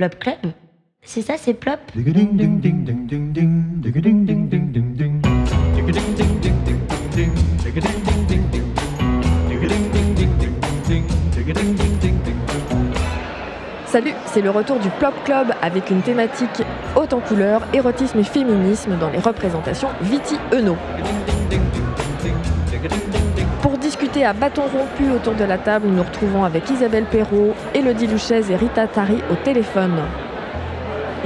Plop Club C'est ça, c'est Plop Salut, c'est le retour du Plop Club avec une thématique haute en couleurs, érotisme et féminisme dans les représentations Viti Eno. Pour discuter à bâton rompu autour de la table, nous nous retrouvons avec Isabelle Perrault, Elodie Luchez et Rita Tari au téléphone.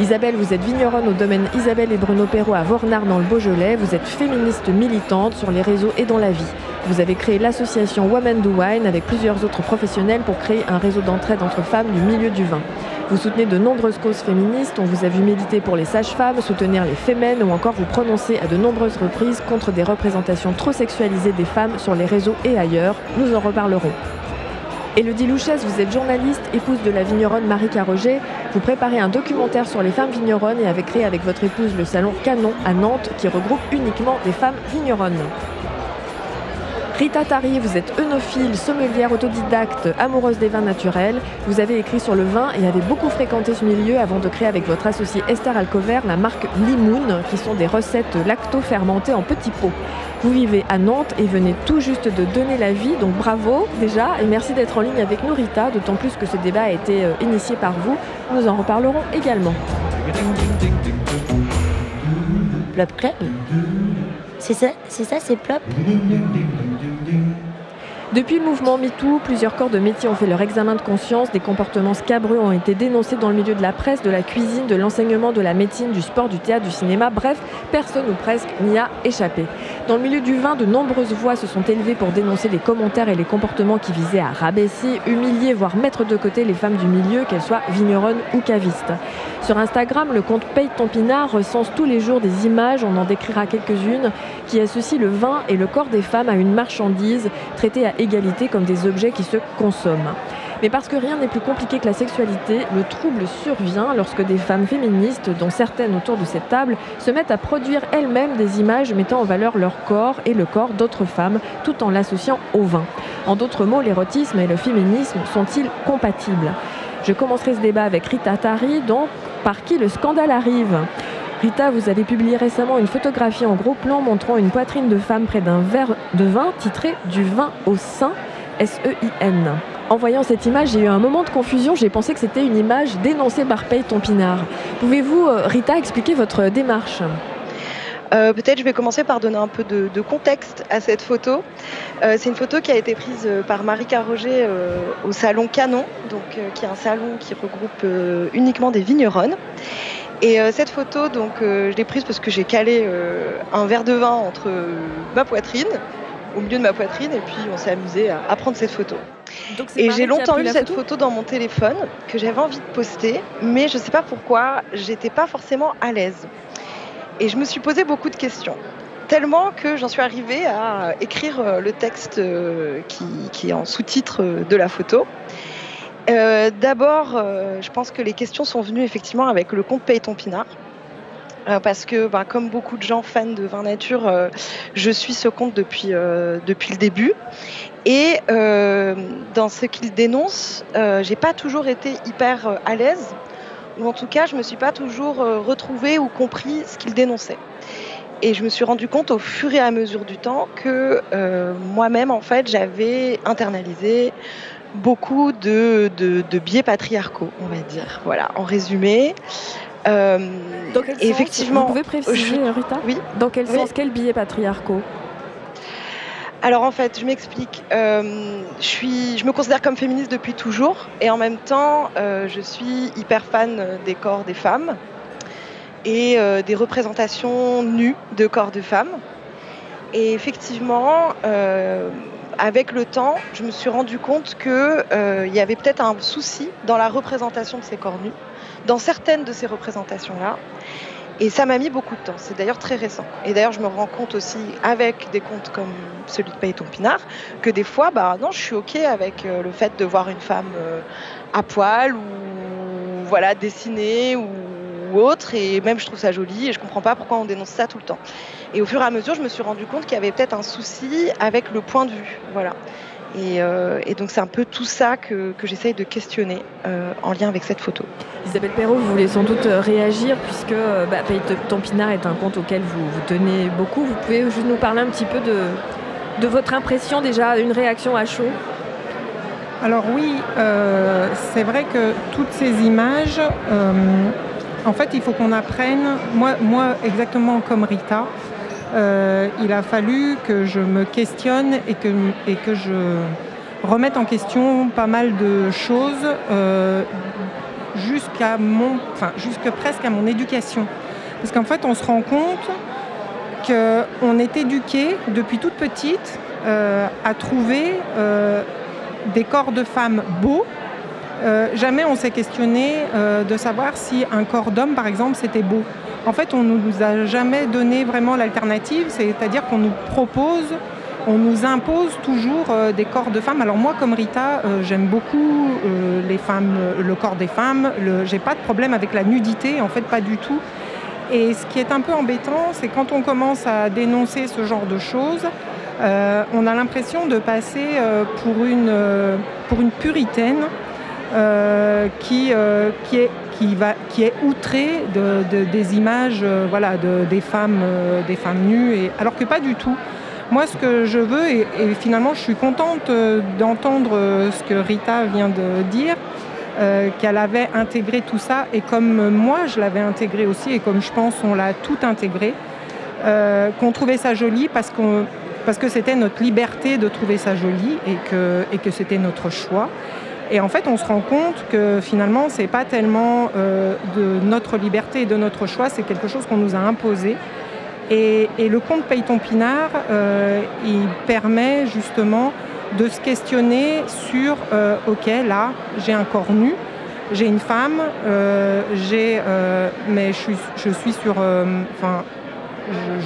Isabelle, vous êtes vigneronne au domaine Isabelle et Bruno Perrault à Vornard dans le Beaujolais. Vous êtes féministe militante sur les réseaux et dans la vie. Vous avez créé l'association Women Do Wine avec plusieurs autres professionnels pour créer un réseau d'entraide entre femmes du milieu du vin. Vous soutenez de nombreuses causes féministes, on vous a vu méditer pour les sages-femmes, soutenir les femmes ou encore vous prononcer à de nombreuses reprises contre des représentations trop sexualisées des femmes sur les réseaux et ailleurs. Nous en reparlerons. Elodie Louchès, vous êtes journaliste, épouse de la vigneronne Marie Carroger. Vous préparez un documentaire sur les femmes vigneronnes et avez créé avec votre épouse le salon Canon à Nantes qui regroupe uniquement des femmes vigneronnes. Rita Tari, vous êtes œnophile, sommelière autodidacte, amoureuse des vins naturels. Vous avez écrit sur le vin et avez beaucoup fréquenté ce milieu avant de créer avec votre associé Esther Alcover la marque Limoun, qui sont des recettes lacto-fermentées en petits pots. Vous vivez à Nantes et venez tout juste de donner la vie, donc bravo déjà et merci d'être en ligne avec nous Rita, d'autant plus que ce débat a été euh, initié par vous. Nous en reparlerons également. Plop Club C'est ça, c'est ça, c'est Plop? Depuis le mouvement MeToo, plusieurs corps de métier ont fait leur examen de conscience. Des comportements scabreux ont été dénoncés dans le milieu de la presse, de la cuisine, de l'enseignement, de la médecine, du sport, du théâtre, du cinéma. Bref, personne ou presque n'y a échappé. Dans le milieu du vin, de nombreuses voix se sont élevées pour dénoncer les commentaires et les comportements qui visaient à rabaisser, humilier, voire mettre de côté les femmes du milieu, qu'elles soient vigneronnes ou cavistes. Sur Instagram, le compte Paye ton pinard recense tous les jours des images, on en décrira quelques-unes, qui associent le vin et le corps des femmes à une marchandise traitée à égalité comme des objets qui se consomment. Mais parce que rien n'est plus compliqué que la sexualité, le trouble survient lorsque des femmes féministes, dont certaines autour de cette table, se mettent à produire elles-mêmes des images mettant en valeur leur corps et le corps d'autres femmes, tout en l'associant au vin. En d'autres mots, l'érotisme et le féminisme sont-ils compatibles? Je commencerai ce débat avec Rita Tari, donc par qui le scandale arrive? Rita, vous avez publié récemment une photographie en gros plan montrant une poitrine de femme près d'un verre de vin titré Du vin au sein, S-E-I-N. En voyant cette image, j'ai eu un moment de confusion. J'ai pensé que c'était une image dénoncée par Paye Tompinard. Pouvez-vous, euh, Rita, expliquer votre démarche? Euh, Peut-être je vais commencer par donner un peu de, contexte à cette photo. Euh, c'est une photo qui a été prise par Marie Carroger euh, au salon Canon, donc, qui est un salon qui regroupe uniquement des vigneronnes. Et cette photo, donc, je l'ai prise parce que j'ai calé un verre de vin entre ma poitrine, au milieu de ma poitrine, et puis on s'est amusé à, à prendre cette photo. Donc, Et j'ai longtemps eu cette photo photo dans mon téléphone que j'avais envie de poster, mais je ne sais pas pourquoi, j'étais pas forcément à l'aise. Et je me suis posé beaucoup de questions. Tellement que j'en suis arrivée à écrire euh, le texte euh, qui, qui est en sous-titre euh, de la photo. Euh, D'abord, euh, je pense que les questions sont venues effectivement avec le compte Paye ton pinard. Euh, parce que, bah, comme beaucoup de gens fans de vin nature, euh, je suis ce compte depuis, euh, le début. Et dans ce qu'il dénonce, j'ai pas toujours été hyper à l'aise, ou en tout cas, je me suis pas toujours retrouvée ou compris ce qu'il dénonçait. Et je me suis rendu compte au fur et à mesure du temps que moi-même, en fait, j'avais internalisé beaucoup de biais patriarcaux, on va dire. Voilà, en résumé. Euh, Dans quel et sens effectivement, Vous pouvez préciser, je- Rita oui. Dans quel Oui. sens Quels billets patriarcaux Alors en fait, je m'explique. Euh, je, suis, je me considère comme féministe depuis toujours et en même temps, euh, je suis hyper fan des corps des femmes et euh, des représentations nues de corps de femmes. Et effectivement, avec le temps, je me suis rendu compte qu'il y avait peut-être un souci dans la représentation de ces corps nus, dans certaines de ces représentations-là. Et ça m'a mis beaucoup de temps. C'est d'ailleurs très récent. Et d'ailleurs, je me rends compte aussi avec des comptes comme celui de Paye ton pinard que des fois, bah non, je suis ok avec euh, le fait de voir une femme euh, à poil ou voilà dessinée ou autre. Et même, je trouve ça joli. Et je comprends pas pourquoi on dénonce ça tout le temps. Et au fur et à mesure, je me suis rendu compte qu'il y avait peut-être un souci avec le point de vue. Voilà. Et, donc c'est un peu tout ça que, que j'essaye de questionner en lien avec cette photo. Isabelle Perrault, vous voulez sans doute réagir puisque bah, Ton Pinard est un compte auquel vous, vous tenez beaucoup. Vous pouvez juste nous parler un petit peu de, de votre impression déjà, une réaction à chaud? Alors oui, euh, c'est vrai que toutes ces images, euh, en fait, il faut qu'on apprenne, moi, moi exactement comme Rita, euh, il a fallu que je me questionne et que, je remette en question pas mal de choses jusqu'à mon, enfin, jusque presque à mon éducation. Parce qu'en fait, on se rend compte qu'on est éduqué depuis toute petite à trouver des corps de femmes beaux. Euh, jamais on s'est questionné euh, de savoir si un corps d'homme, par exemple, c'était beau. En fait, on ne nous a jamais donné vraiment l'alternative, c'est-à-dire qu'on nous propose, on nous impose toujours euh, des corps de femmes. Alors moi, comme Rita, j'aime beaucoup les femmes, le corps des femmes. J'ai pas de problème avec la nudité, en fait, pas du tout. Et ce qui est un peu embêtant, c'est quand on commence à dénoncer ce genre de choses, euh, on a l'impression de passer euh, pour, une, euh, pour une puritaine qui, qui, est, qui, est outrée de, des images voilà, des, femmes, des femmes nues, alors que pas du tout. Moi, ce que je veux, et, finalement, je suis contente d'entendre ce que Rita vient de dire, qu'elle avait intégré tout ça, et comme moi, je l'avais intégré aussi, et comme je pense, on l'a tout intégré, qu'on trouvait ça joli parce que c'était notre liberté de trouver ça joli et que c'était notre choix. Et en fait, on se rend compte que finalement, c'est pas tellement euh, de notre liberté et de notre choix, c'est quelque chose qu'on nous a imposé. Et, le conte Payton Pinard, euh, il permet justement de se questionner sur euh, ok, là, j'ai un corps nu, j'ai une femme, mais je suis, je suis sur, enfin,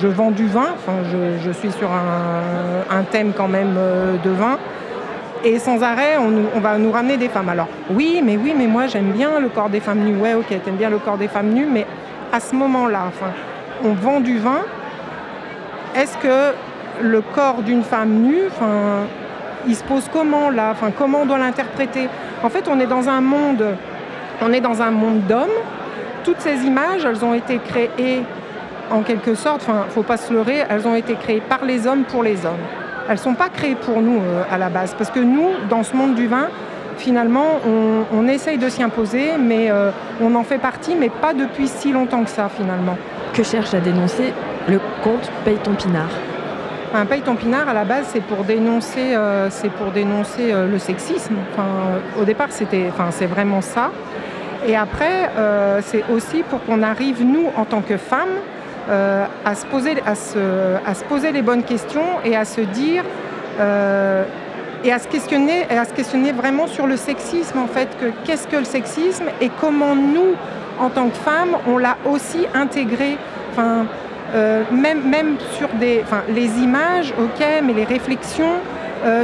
je, vends du vin, enfin, je, suis sur un, thème quand même de vin. Et sans arrêt, on, va nous ramener des femmes. Alors, oui, mais oui, mais moi j'aime bien le corps des femmes nues. Ouais, ok, t'aimes bien le corps des femmes nues, mais à ce moment-là, on vend du vin. Est-ce que le corps d'une femme nue, enfin, il se pose comment là? Enfin, comment on doit l'interpréter? En fait, on est dans un monde, on est dans un monde d'hommes. Toutes ces images, elles ont été créées en quelque sorte, enfin, faut pas se leurrer, elles ont été créées par les hommes pour les hommes. Elles ne sont pas créées pour nous euh, à la base, parce que nous, dans ce monde du vin, finalement, on, essaye de s'y imposer, mais euh, on en fait partie, mais pas depuis si longtemps que ça, finalement. Que cherche à dénoncer le comte Paye-ton Pinard un Paye-ton Pinard, à la base, c'est pour dénoncer, euh, c'est pour dénoncer le sexisme. Enfin, au départ, c'était, enfin, c'est vraiment ça. Et après, c'est aussi pour qu'on arrive, nous, en tant que femmes, euh, à, se poser, les bonnes questions et à se dire euh, et à se questionner et à se questionner vraiment sur le sexisme en fait que qu'est-ce que le sexisme et comment nous en tant que femmes on l'a aussi intégré. Enfin euh, même, même sur des enfin, les images ok mais les réflexions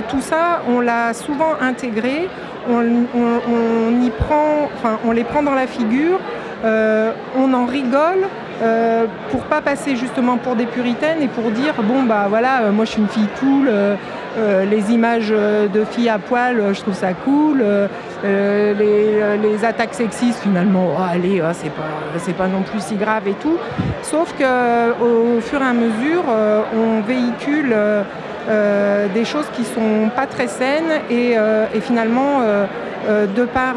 tout ça on l'a souvent intégré. On, on, y prend enfin on les prend dans la figure. On en rigole euh, pour pas passer justement pour des puritaines et pour dire bon bah voilà euh, moi je suis une fille cool euh, les images de filles à poil je trouve ça cool les, attaques sexistes finalement oh, allez oh, c'est pas c'est pas non plus si grave et tout. Sauf que au fur et à mesure on véhicule des choses qui sont pas très saines et, et finalement de par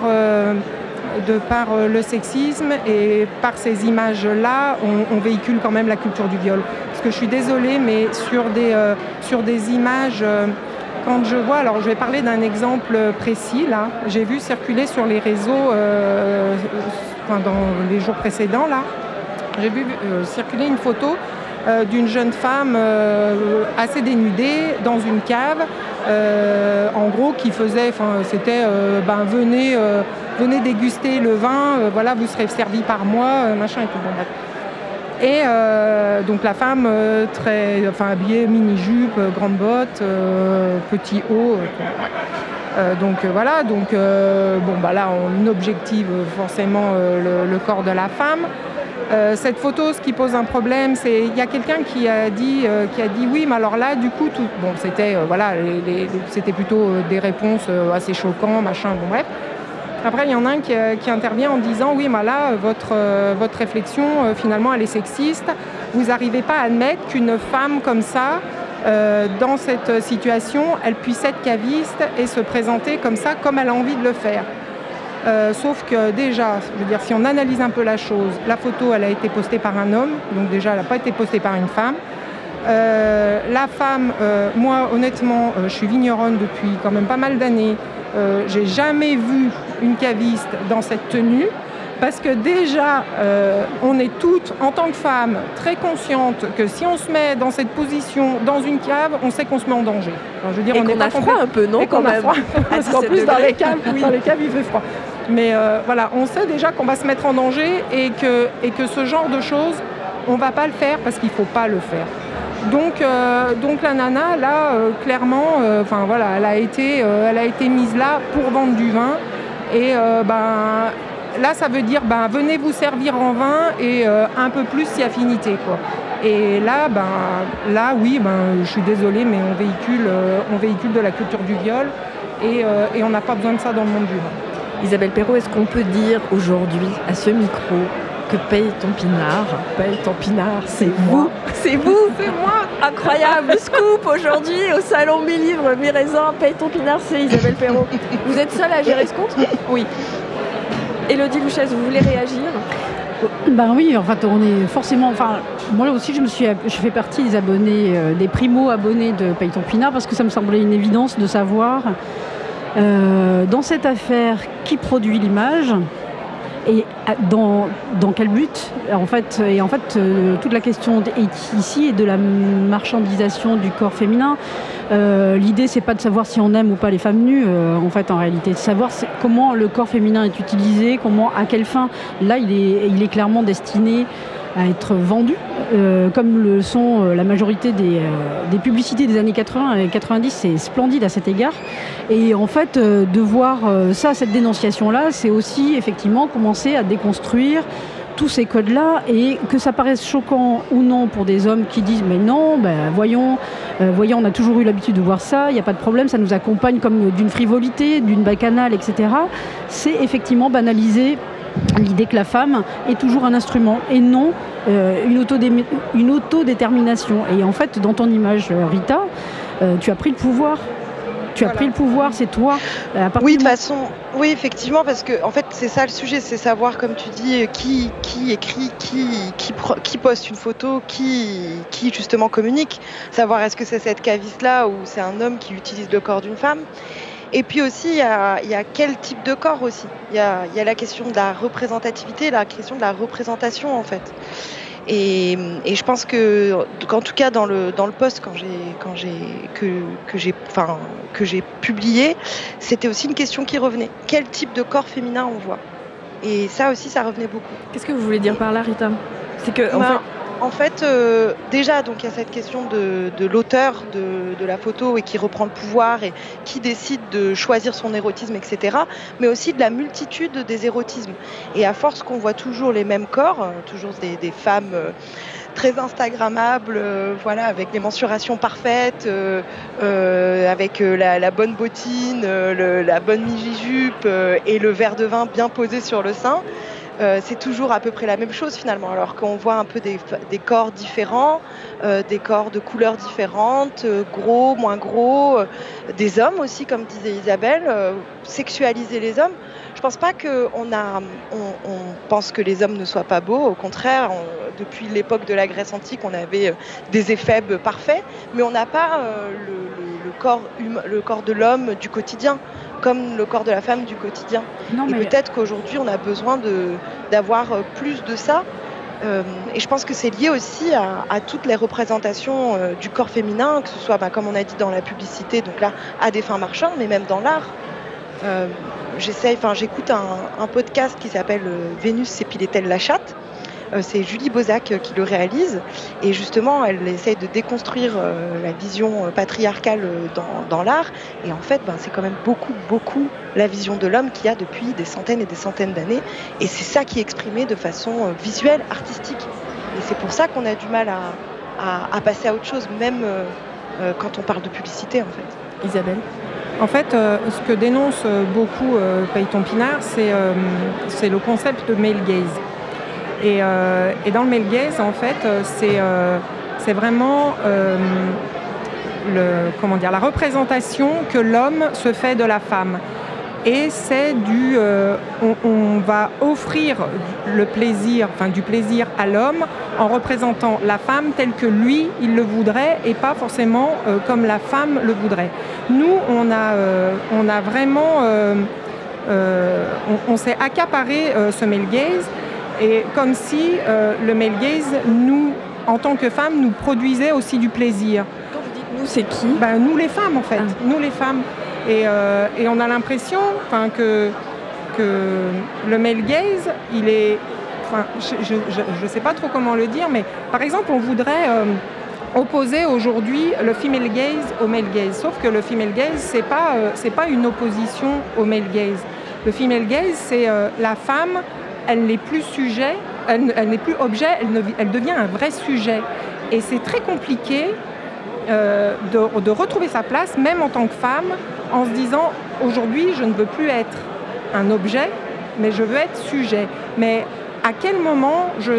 de par euh, le sexisme et par ces images-là, on, véhicule quand même la culture du viol. Parce que je suis désolée, mais sur des, euh, images, euh, quand je vois, alors je vais parler d'un exemple précis, là, j'ai vu circuler sur les réseaux, dans les jours précédents, là, j'ai vu circuler une photo d'une jeune femme assez dénudée dans une cave, en gros qui faisait, enfin c'était, ben venez venez déguster le vin, euh, voilà, vous serez servi par moi, euh, machin et tout. Bon, Et euh, donc la femme très, enfin habillée mini-jupe, grande botte, petit haut. donc voilà, donc bon bah là on objective forcément le, corps de la femme. cette photo, ce qui pose un problème, c'est il y a quelqu'un qui a dit qui a dit oui, mais alors là, du coup, tout bon, c'était voilà, c'était plutôt des réponses assez choquantes, machin, bon bref. Après, il y en a un qui, intervient en disant oui, là, votre, votre réflexion, finalement, elle est sexiste. Vous n'arrivez pas à admettre qu'une femme comme ça, euh, dans cette situation, elle puisse être caviste et se présenter comme ça, comme elle a envie de le faire. Euh, sauf que déjà, je veux dire, si on analyse un peu la chose, la photo, elle a été postée par un homme, donc déjà, elle n'a pas été postée par une femme. Euh, la femme, moi, honnêtement, je suis vigneronne depuis quand même pas mal d'années. J'ai jamais vu une caviste dans cette tenue. Parce que déjà, euh, on est toutes, en tant que femmes, très conscientes que si on se met dans cette position, dans une cave, on sait qu'on se met en danger. je veux dire, on, a froid un peu, non quand même. Parce qu'en plus, dans les, caves, dans les caves, il fait froid. Mais euh, voilà, on sait déjà qu'on va se mettre en danger et que, et que ce genre de choses, on ne va pas le faire parce qu'il ne faut pas le faire. Donc, euh, donc la nana, là, clairement, enfin voilà, elle a, été, elle a été mise là pour vendre du vin. Et ben, là, ça veut dire ben, venez vous servir en vin et euh, un peu plus si affinité. Quoi. Et là, ben, là, oui, ben, je suis désolée, mais on véhicule, euh, de la culture du viol euh, et, on n'a pas besoin de ça dans le monde du vin. Isabelle Perrault, est-ce qu'on peut dire aujourd'hui, à ce micro, que paye ton pinard Paye ton pinard, c'est vous C'est vous C'est moi Incroyable scoop aujourd'hui au salon Mi Livres, Mi Raisins, Paye ton pinard, c'est Isabelle Perrault. Vous êtes seule à gérer ce compte? Oui. Elodie Louchès, vous voulez réagir? Ben oui, en fait, on est forcément. Enfin, moi aussi, je me suis, je fais partie des abonnés, euh, des primo abonnés de Payton Pinard parce que ça me semblait une évidence de savoir euh, dans cette affaire qui produit l'image et dans, dans quel but en fait, Et en fait, euh, toute la question ici est de la marchandisation du corps féminin. Euh, L'idée, c'est pas de savoir si on aime ou pas les femmes nues, euh, en fait, en réalité, de savoir comment le corps féminin est utilisé, comment, à quelle fin. Là, il est, il est clairement destiné à être vendu, euh, comme le sont euh, la majorité des, euh, des, publicités des années 80 et 90, c'est splendide à cet égard. Et en fait, de voir ça, cette dénonciation-là, c'est aussi effectivement commencer à déconstruire tous ces codes-là et que ça paraisse choquant ou non pour des hommes qui disent mais non, ben, voyons, voyons, on a toujours eu l'habitude de voir ça, il n'y a pas de problème, ça nous accompagne comme d'une frivolité, d'une bacchanale, etc. C'est effectivement banaliser l'idée que la femme est toujours un instrument et non euh, une, autodétermination. Et en fait, dans ton image, euh, Rita, euh, tu as pris le pouvoir. Tu as pris le pouvoir, c'est toi. oui, de façon, oui, effectivement, parce que en fait, c'est ça le sujet, c'est savoir, comme tu dis, qui, qui écrit, qui, qui, qui poste une photo, qui, qui justement communique. Savoir est-ce que c'est cette caviste-là ou c'est un homme qui utilise le corps d'une femme? Et puis aussi, il y, a, quel type de corps aussi. Il y a, la question de la représentativité, la question de la représentation en fait. Et, je pense que, qu'en tout cas dans le dans le poste quand j'ai quand j'ai que, que j'ai enfin que j'ai publié, c'était aussi une question qui revenait. Quel type de corps féminin on voit? Et ça aussi, ça revenait beaucoup. Qu'est-ce que vous voulez dire par là, Rita? C'est que en ben, en fait, euh, déjà, donc il y a cette question de, l'auteur de, la photo et qui reprend le pouvoir et qui décide de choisir son érotisme, etc. Mais aussi de la multitude des érotismes. Et à force qu'on voit toujours les mêmes corps, euh, toujours des, femmes euh, très instagrammables, voilà, avec les mensurations parfaites, avec la, bonne bottine, la bonne mini-jupe et le verre de vin bien posé sur le sein. Euh, c'est toujours à peu près la même chose finalement, alors qu'on voit un peu des, corps différents, euh, des corps de couleurs différentes, euh, gros, moins gros, des hommes aussi, comme disait Isabelle, sexualiser les hommes. Je pense pas qu'on pense que les hommes ne soient pas beaux. Au contraire, depuis l'époque de la Grèce antique, on avait des effets parfaits, mais on n'a pas corps, le corps de l'homme du quotidien comme le corps de la femme du quotidien. et peut-être qu'aujourd'hui, on a besoin d'avoir euh, plus de ça. Euh, et je pense que c'est lié aussi à, toutes les représentations euh, du corps féminin, que ce soit, bah, comme on a dit dans la publicité, donc là, à des fins marchandes, mais même dans l'art. j'écoute un, podcast qui s'appelle Vénus s'épilait-elle la chatte c'est Julie Bozac qui le réalise. Et justement, elle essaye de déconstruire la vision patriarcale dans, l'art. Et en fait, ben, c'est quand même beaucoup, beaucoup la vision de l'homme qu'il y a depuis des centaines et des centaines d'années. Et c'est ça qui est exprimé de façon visuelle, artistique. Et c'est pour ça qu'on a du mal à, passer à autre chose, même quand on parle de publicité, en fait. Isabelle? En fait, euh, ce que dénonce euh, beaucoup euh, Payton Pinard, c'est le concept de male gaze. Et, dans le male gaze, en fait, c'est vraiment comment dire, la représentation que l'homme se fait de la femme et c'est du euh, on, va offrir le plaisir, enfin du plaisir à l'homme en représentant la femme telle que lui il le voudrait et pas forcément euh, comme la femme le voudrait. Nous on a, euh, on a vraiment on, s'est accaparé ce male gaze et comme si le male gaze nous en tant que femmes nous produisait aussi du plaisir. Quand vous dites nous c'est qui? Ben, Nous les femmes en fait, ah. nous les femmes. Euh, et, on a l'impression que, que le male gaze, il est. Enfin, je ne sais pas trop comment le dire, mais par exemple, on voudrait euh, opposer aujourd'hui le female gaze au male gaze. Sauf que le female gaze, ce n'est pas, euh, pas une opposition au male gaze. Le female gaze, c'est la femme, elle n'est plus sujet, elle, n'est plus objet, elle, devient un vrai sujet. Et c'est très compliqué de, de, retrouver sa place, même en tant que femme, en se disant aujourd'hui je ne veux plus être un objet, mais je veux être sujet. Mais à quel moment je,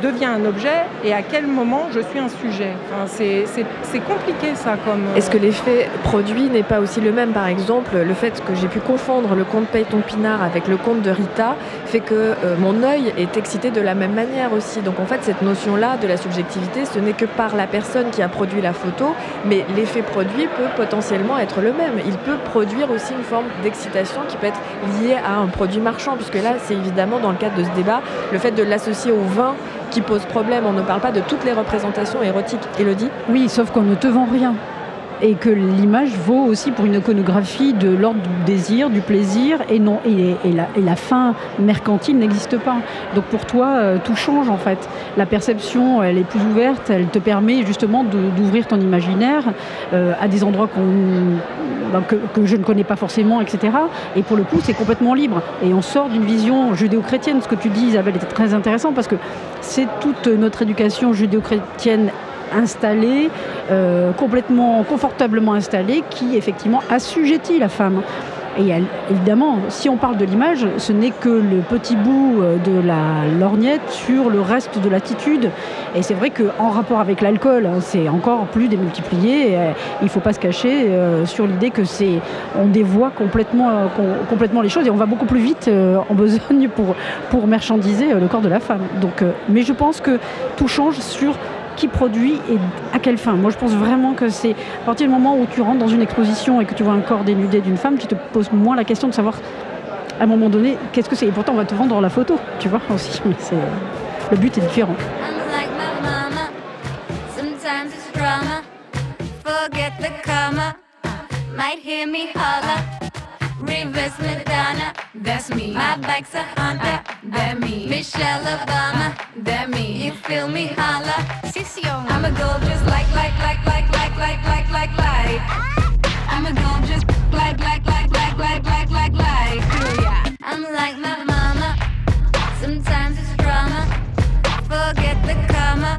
deviens un objet et à quel moment je suis un sujet. c'est compliqué ça comme... Euh, Est-ce que l'effet produit n'est pas aussi le même? Par exemple, le fait que j'ai pu confondre le conte Payton Pinard avec le conte de Rita fait que euh, mon œil est excité de la même manière aussi. Donc en fait, cette notion-là de la subjectivité, ce n'est que par la personne qui a produit la photo, mais l'effet produit peut potentiellement être le même. Il peut produire aussi une forme d'excitation qui peut être liée à un produit marchand, puisque là, c'est évidemment dans le cadre de ce débat le fait de l'associer au vin qui pose problème. On ne parle pas de toutes les représentations érotiques. Elodie Oui, sauf qu'on ne te vend rien et que l'image vaut aussi pour une iconographie de l'ordre du désir, du plaisir, et, non, et, la, fin mercantile n'existe pas. Donc pour toi, euh, tout change en fait. La perception, elle est plus ouverte, elle te permet justement d'ouvrir ton imaginaire euh, à des endroits ben, que, je ne connais pas forcément, etc. Et pour le coup, c'est complètement libre. Et on sort d'une vision judéo-chrétienne. Ce que tu dis, Isabelle, était très intéressant parce que c'est toute notre éducation judéo-chrétienne installée, euh, complètement confortablement installée, qui effectivement assujettit la femme. Et évidemment, si on parle de l'image, ce n'est que le petit bout euh, de la lorgnette sur le reste de l'attitude. Et c'est vrai qu'en rapport avec l'alcool, hein, c'est encore plus démultiplié. Euh, il ne faut pas se cacher sur l'idée que c'est, on dévoie complètement, complètement les choses et on va beaucoup plus vite en besogne pour, pour marchandiser le corps de la femme. Donc, mais je pense que tout change sur qui produit et à quelle fin. Moi, je pense vraiment que c'est à partir du moment où tu rentres dans une exposition et que tu vois un corps dénudé d'une femme, tu te poses moins la question de savoir à un moment donné qu'est-ce que c'est. Et pourtant, on va te vendre la photo, tu vois aussi. Mais c'est le but est différent. Reverse Madonna, that's me. My bike's a Honda, that me. Michelle Obama, that me. You feel me, holla. I'ma go just like, like, like, like, like, like, like, like, like. I'ma go just like, like, like, like, like, like, like, like. I'm like my mama. Sometimes it's drama. Forget the karma.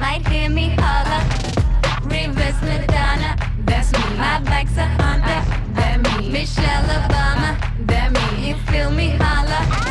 Might hear me holla. Reverse Madonna, that's me. My bike's a Honda. Michelle Obama, that me. You feel me? Holla.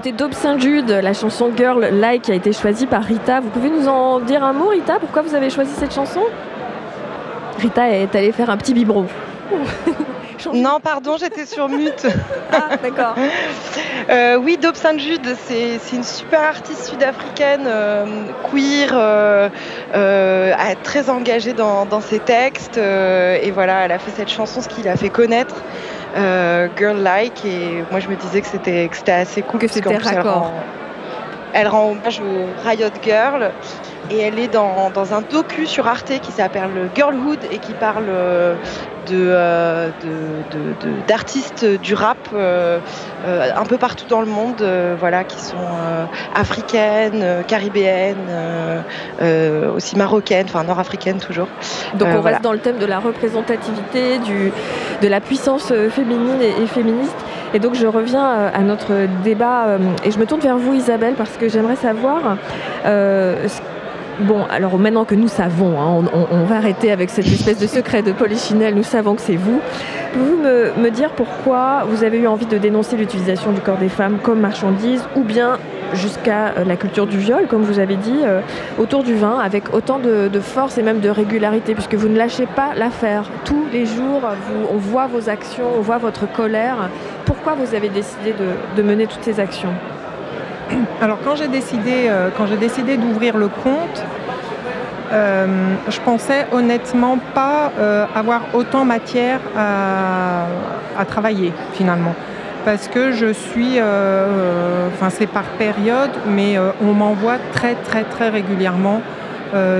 D'écouter Daube Saint-Jude, la chanson Girl Like qui a été choisie par Rita. Vous pouvez nous en dire un mot, Rita? Pourquoi vous avez choisi cette chanson? Rita est allée faire un petit biberon. Non, pardon, j'étais sur mute. ah, d'accord. Euh, oui, Dope Saint-Jude, c'est une super artiste sud-africaine, euh, queer, euh, très engagée dans, dans ses textes. et voilà, elle a fait cette chanson, ce qui l'a fait connaître. Girl Like et moi je me disais que c'était assez cool que c'était raccord. elle rend hommage au Riot Girl et elle est dans, un docu sur Arte qui s'appelle Girlhood et qui parle euh, euh, d'artistes du rap euh, un peu partout dans le monde, voilà, qui sont africaines, caribéennes, aussi marocaines, enfin nord-africaines toujours. Donc on reste dans le thème de la représentativité, du, de la puissance féminine et féministe. Et donc je reviens à notre débat et je me tourne vers vous Isabelle parce que j'aimerais savoir euh, Bon, alors maintenant que nous savons, hein, on, va arrêter avec cette espèce de secret de polychinelle, nous savons que c'est vous. Pouvez-vous me, dire pourquoi vous avez eu envie de dénoncer l'utilisation du corps des femmes comme marchandise ou bien jusqu'à euh, la culture du viol, comme vous avez dit, euh, autour du vin, avec autant de, force et même de régularité, puisque vous ne lâchez pas l'affaire. Tous les jours, on voit vos actions, on voit votre colère. Pourquoi vous avez décidé de mener toutes ces actions? alors quand j'ai décidé, euh, quand j'ai décidé d'ouvrir le compte, euh, je pensais honnêtement pas euh, avoir autant matière à, travailler finalement. Parce que je suis, enfin c'est par période, mais on m'envoie très très très régulièrement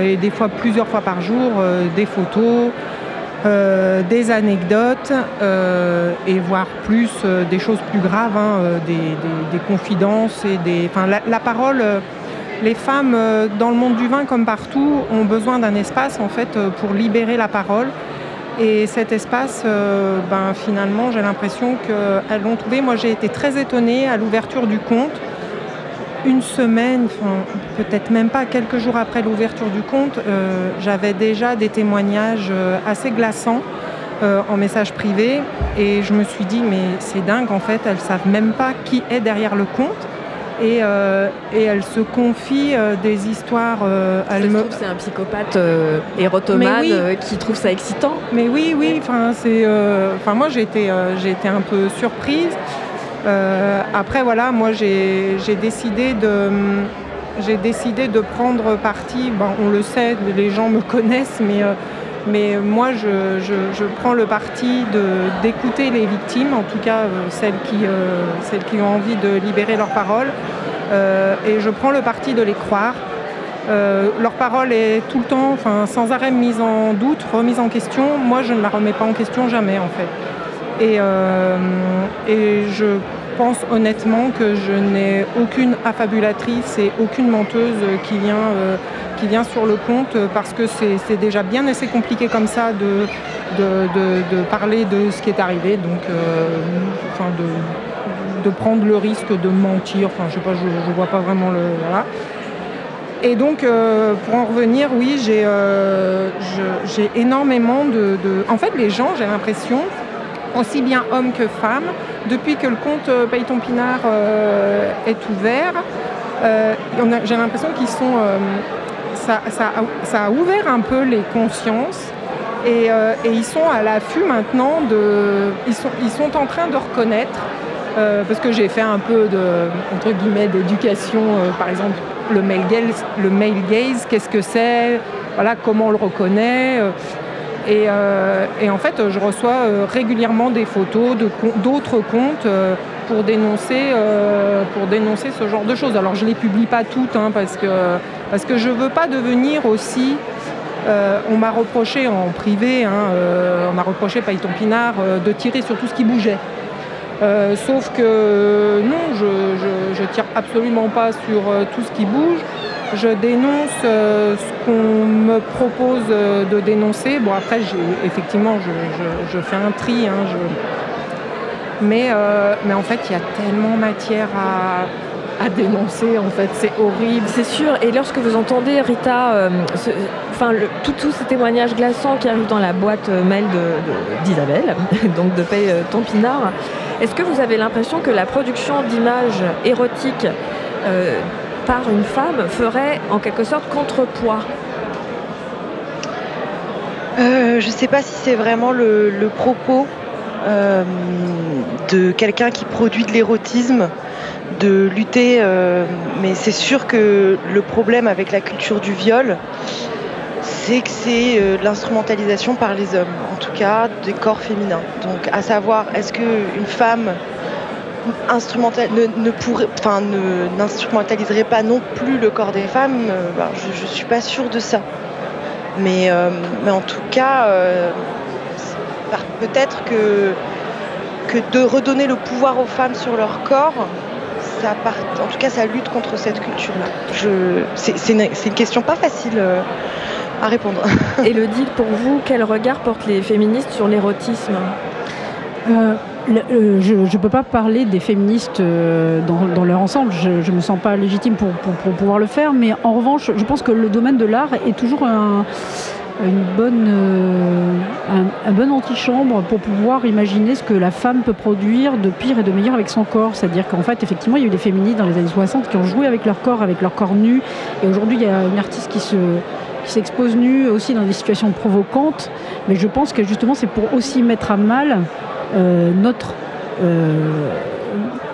et des fois plusieurs fois par jour des photos, euh, des anecdotes euh, et voire plus euh, des choses plus graves, hein, des, confidences et des. La, parole. les femmes dans le monde du vin comme partout ont besoin d'un espace en fait pour libérer la parole. Et cet espace, ben, finalement, j'ai l'impression qu'elles l'ont trouvé. Moi, j'ai été très étonnée à l'ouverture du compte une semaine, peut-être même pas quelques jours après l'ouverture du compte, euh, j'avais déjà des témoignages euh, assez glaçants euh, en message privé et je me suis dit mais c'est dingue en fait, elles savent même pas qui est derrière le compte. Et, elles se confient des histoires. elle me... c'est un psychopathe érotomane qui trouve ça excitant. Mais oui, oui. Enfin, c'est. Enfin, moi, j'ai été, j'ai été un peu surprise. Euh, après, voilà, moi j'ai décidé de j'ai décidé de prendre parti, on le sait, les gens me connaissent, mais, euh, mais moi je, prends le parti d'écouter les victimes, en tout cas euh, celles, qui, celles qui ont envie de libérer leur parole, et je prends le parti de les croire. leur parole est tout le temps, sans arrêt mise en doute, remise en question. Moi, je ne la remets pas en question jamais, en fait. Et, euh, et je pense honnêtement que je n'ai aucune affabulatrice et aucune menteuse qui vient, euh, qui vient sur le compte parce que c'est déjà bien assez compliqué comme ça de, de, parler de ce qui est arrivé. Donc, euh, enfin de, prendre le risque de mentir. Enfin, je sais pas, je vois pas vraiment le. Voilà. Et donc, pour en revenir, oui, j'ai énormément de, En fait, les gens, j'ai l'impression, aussi bien hommes que femmes. Depuis que le compte euh, Payton Pinard euh, est ouvert, euh, j'ai l'impression qu'ils sont. Ça, a, ouvert un peu les consciences et, ils sont à l'affût maintenant de. Ils sont, ils sont en train de reconnaître, parce que j'ai fait un peu de, entre guillemets, d'éducation, par exemple, le male gaze, gaze qu'est-ce que c'est, voilà, comment on le reconnaît. Euh, et, en fait, je reçois euh, régulièrement des photos d'autres comptes euh, pour, dénoncer, pour dénoncer ce genre de choses. Alors, je ne les publie pas toutes hein, parce, que, parce que je ne veux pas devenir aussi. on m'a reproché en privé, hein, on m'a reproché, Pailleton Pinard, de tirer sur tout ce qui bougeait. sauf que non, je ne tire absolument pas sur tout ce qui bouge je dénonce euh, ce qu'on me propose euh, de dénoncer. Bon, après, effectivement, je, fais un tri. Hein, mais, euh, mais en fait, il y a tellement matière à, dénoncer, en fait, c'est horrible. C'est sûr, et lorsque vous entendez Rita, enfin, tous ces témoignages glaçants qui arrivent dans la boîte mail d'Isabelle, donc de Paye Tampinard, Est-ce que vous avez l'impression que la production d'images érotiques par une femme ferait en quelque sorte contrepoids euh, Je ne sais pas si c'est vraiment le, propos euh, de quelqu'un qui produit de l'érotisme de lutter, mais c'est sûr que le problème avec la culture du viol, c'est que c'est l'instrumentalisation par les hommes, en tout cas des corps féminins. Donc à savoir, est-ce qu'une femme instrumental, ne, pourrait, enfin, n'instrumentaliserait pas non plus le corps des femmes, euh, ben, je ne suis pas sûre de ça. Mais, euh, mais en tout cas, euh, peut-être que, que de redonner le pouvoir aux femmes sur leur corps, ça part, en tout cas, ça lutte contre cette culture-là. C'est une, une, question pas facile à répondre. Et le dit pour vous, quel regard portent les féministes sur l'érotisme? Euh, je ne peux pas parler des féministes euh, dans, leur ensemble, je ne me sens pas légitime pour, pouvoir le faire, mais en revanche, je pense que le domaine de l'art est toujours un, une bonne, euh, bon antichambre pour pouvoir imaginer ce que la femme peut produire de pire et de meilleur avec son corps. C'est-à-dire qu'en fait, effectivement, il y a eu des féministes dans les années 60 qui ont joué avec leur corps, avec leur corps nu, et aujourd'hui, il y a une artiste qui qui s'expose nue aussi dans des situations provocantes, mais je pense que justement c'est pour aussi mettre à mal euh, notre euh,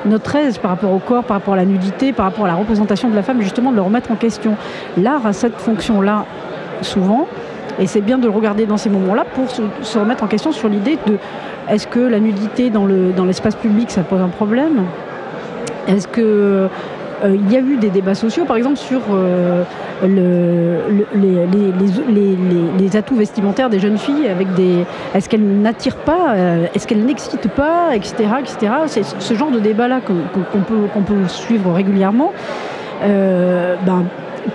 notre aise par rapport au corps, par rapport à la nudité, par rapport à la représentation de la femme, justement de le remettre en question. L'art a cette fonction-là souvent, et c'est bien de le regarder dans ces moments-là pour se, remettre en question sur l'idée de est-ce que la nudité dans l'espace dans public, ça pose un problème? Est-ce que euh, il y a eu des débats sociaux, par exemple, sur euh, les, atouts vestimentaires des jeunes filles, avec des, est-ce qu'elles n'attirent pas, euh, est-ce qu'elles n'excitent pas, etc., etc. C'est ce genre de débat-là qu'on peut suivre régulièrement. Ben,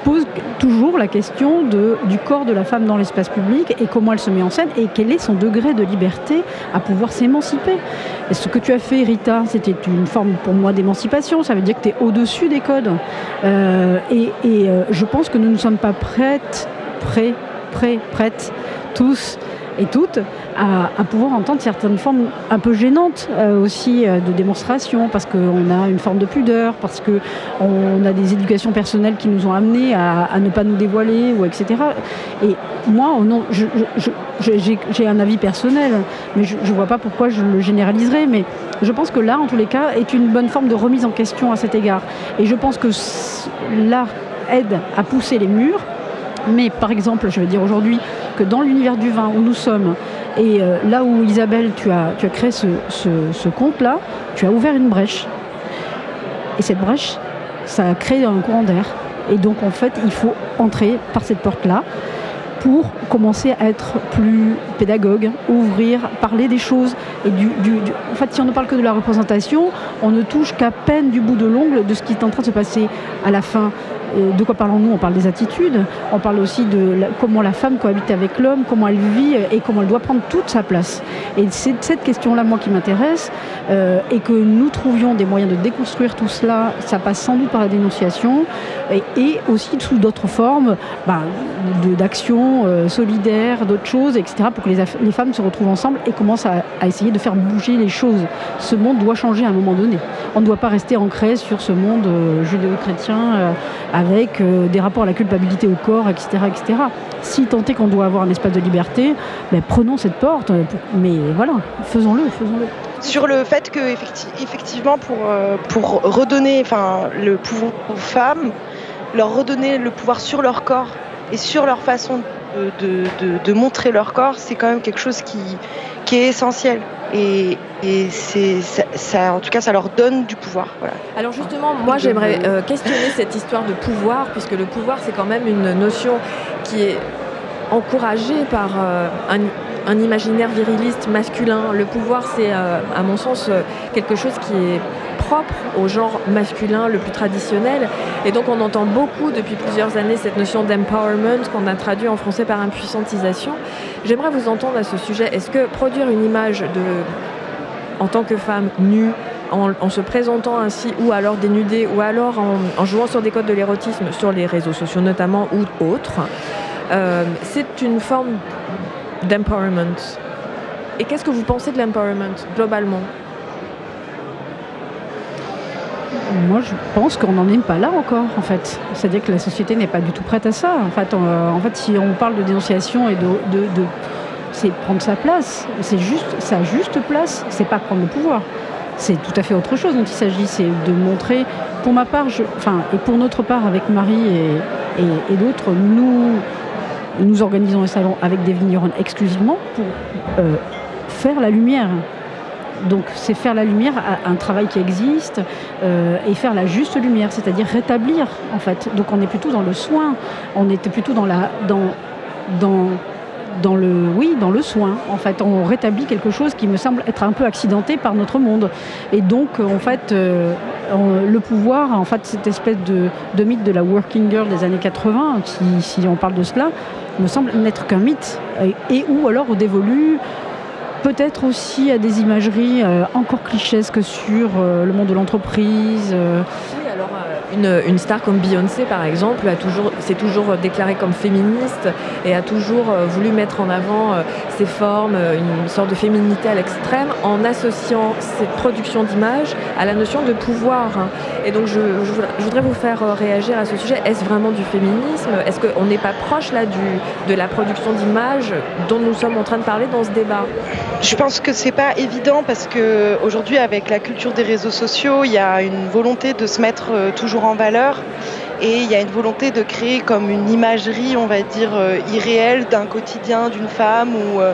pose toujours la question de, du corps de la femme dans l'espace public et comment elle se met en scène et quel est son degré de liberté à pouvoir s'émanciper. Ce que tu as fait, Rita, c'était une forme pour moi d'émancipation. Ça veut dire que tu es au-dessus des codes. Euh, et, euh, je pense que nous ne sommes pas prêtes, prêts, prêts, prêtes, tous et toutes à, pouvoir entendre certaines formes un peu gênantes euh, aussi euh, de démonstration, parce qu'on a une forme de pudeur, parce qu'on a des éducations personnelles qui nous ont amenés à, ne pas nous dévoiler, ou etc. Et moi, j'ai un avis personnel, mais je ne vois pas pourquoi je le généraliserais, mais je pense que l'art, en tous les cas, est une bonne forme de remise en question à cet égard. Et je pense que l'art aide à pousser les murs, mais par exemple, je vais dire aujourd'hui que dans l'univers du vin où nous sommes, et euh, là où Isabelle, tu as, tu as créé ce, ce, compte-là, tu as ouvert une brèche. Et cette brèche, ça a créé un courant d'air. Et donc en fait, il faut entrer par cette porte-là pour commencer à être plus pédagogue, ouvrir, parler des choses. Et du, en fait, si on ne parle que de la représentation, on ne touche qu'à peine du bout de l'ongle de ce qui est en train de se passer à la fin de quoi parlons-nous? On parle des attitudes, on parle aussi de comment la femme cohabite avec l'homme, comment elle vit et comment elle doit prendre toute sa place. Et c'est cette question-là, moi, qui m'intéresse, euh, et que nous trouvions des moyens de déconstruire tout cela. Ça passe sans doute par la dénonciation, et, aussi sous d'autres formes bah, d'action euh, solidaire, d'autres choses, etc., pour que les, femmes se retrouvent ensemble et commencent à, essayer de faire bouger les choses. Ce monde doit changer à un moment donné. On ne doit pas rester ancré sur ce monde euh, judéo-chrétien avec euh, des rapports à la culpabilité au corps, etc. etc. Si tant est qu'on doit avoir un espace de liberté, ben, prenons cette porte, euh, mais voilà, faisons-le, faisons-le. Sur le fait que effectivement pour, euh, redonner le pouvoir aux femmes, leur redonner le pouvoir sur leur corps et sur leur façon de, montrer leur corps, c'est quand même quelque chose qui est essentiel. Et, ça, en tout cas, ça leur donne du pouvoir. Voilà. Alors justement, moi, j'aimerais euh, questionner cette histoire de pouvoir, puisque le pouvoir, c'est quand même une notion qui est encouragée par euh, un, un, imaginaire viriliste masculin. Le pouvoir, c'est, euh, à mon sens, quelque chose qui est au genre masculin le plus traditionnel. Et donc on entend beaucoup depuis plusieurs années cette notion d'empowerment qu'on a traduit en français par impuissantisation. J'aimerais vous entendre à ce sujet. Est-ce que produire une image de, en tant que femme nue, en, se présentant ainsi, ou alors dénudée, ou alors en, jouant sur des codes de l'érotisme sur les réseaux sociaux notamment, ou autres, euh, c'est une forme d'empowerment. Et qu'est-ce que vous pensez de l'empowerment globalement? Moi, je pense qu'on n'en est pas là encore, en fait. C'est-à-dire que la société n'est pas du tout prête à ça. En fait, en fait si on parle de dénonciation et de, de, c'est prendre sa place. C'est juste sa juste place. C'est pas prendre le pouvoir. C'est tout à fait autre chose dont il s'agit. C'est de montrer, pour ma part, enfin, et pour notre part, avec Marie et, et, d'autres, nous, nous organisons un salon avec des vignerons exclusivement pour euh, faire la lumière donc c'est faire la lumière à un travail qui existe euh, et faire la juste lumière, c'est-à-dire rétablir en fait. Donc on est plutôt dans le soin, on était plutôt dans la dans dans dans le oui dans le soin en fait. On rétablit quelque chose qui me semble être un peu accidenté par notre monde. Et donc en fait euh, le pouvoir en fait cette espèce de, mythe de la working girl des années 80 si, on parle de cela me semble n'être qu'un mythe. Et, ou alors dévolu peut-être aussi à des imageries euh, encore clichésques sur euh, le monde de l'entreprise. Euh. Alors une, star comme Beyoncé, par exemple, a toujours, s'est toujours déclarée comme féministe et a toujours voulu mettre en avant ses formes, une sorte de féminité à l'extrême, en associant cette production d'images à la notion de pouvoir. Et donc, je, voudrais vous faire réagir à ce sujet. Est-ce vraiment du féminisme? Est-ce qu'on n'est pas proche là du, de la production d'images dont nous sommes en train de parler dans ce débat? Je pense que c'est pas évident parce que aujourd'hui, avec la culture des réseaux sociaux, il y a une volonté de se mettre euh, toujours en valeur et il y a une volonté de créer comme une imagerie, on va dire, euh, irréelle d'un quotidien d'une femme ou euh,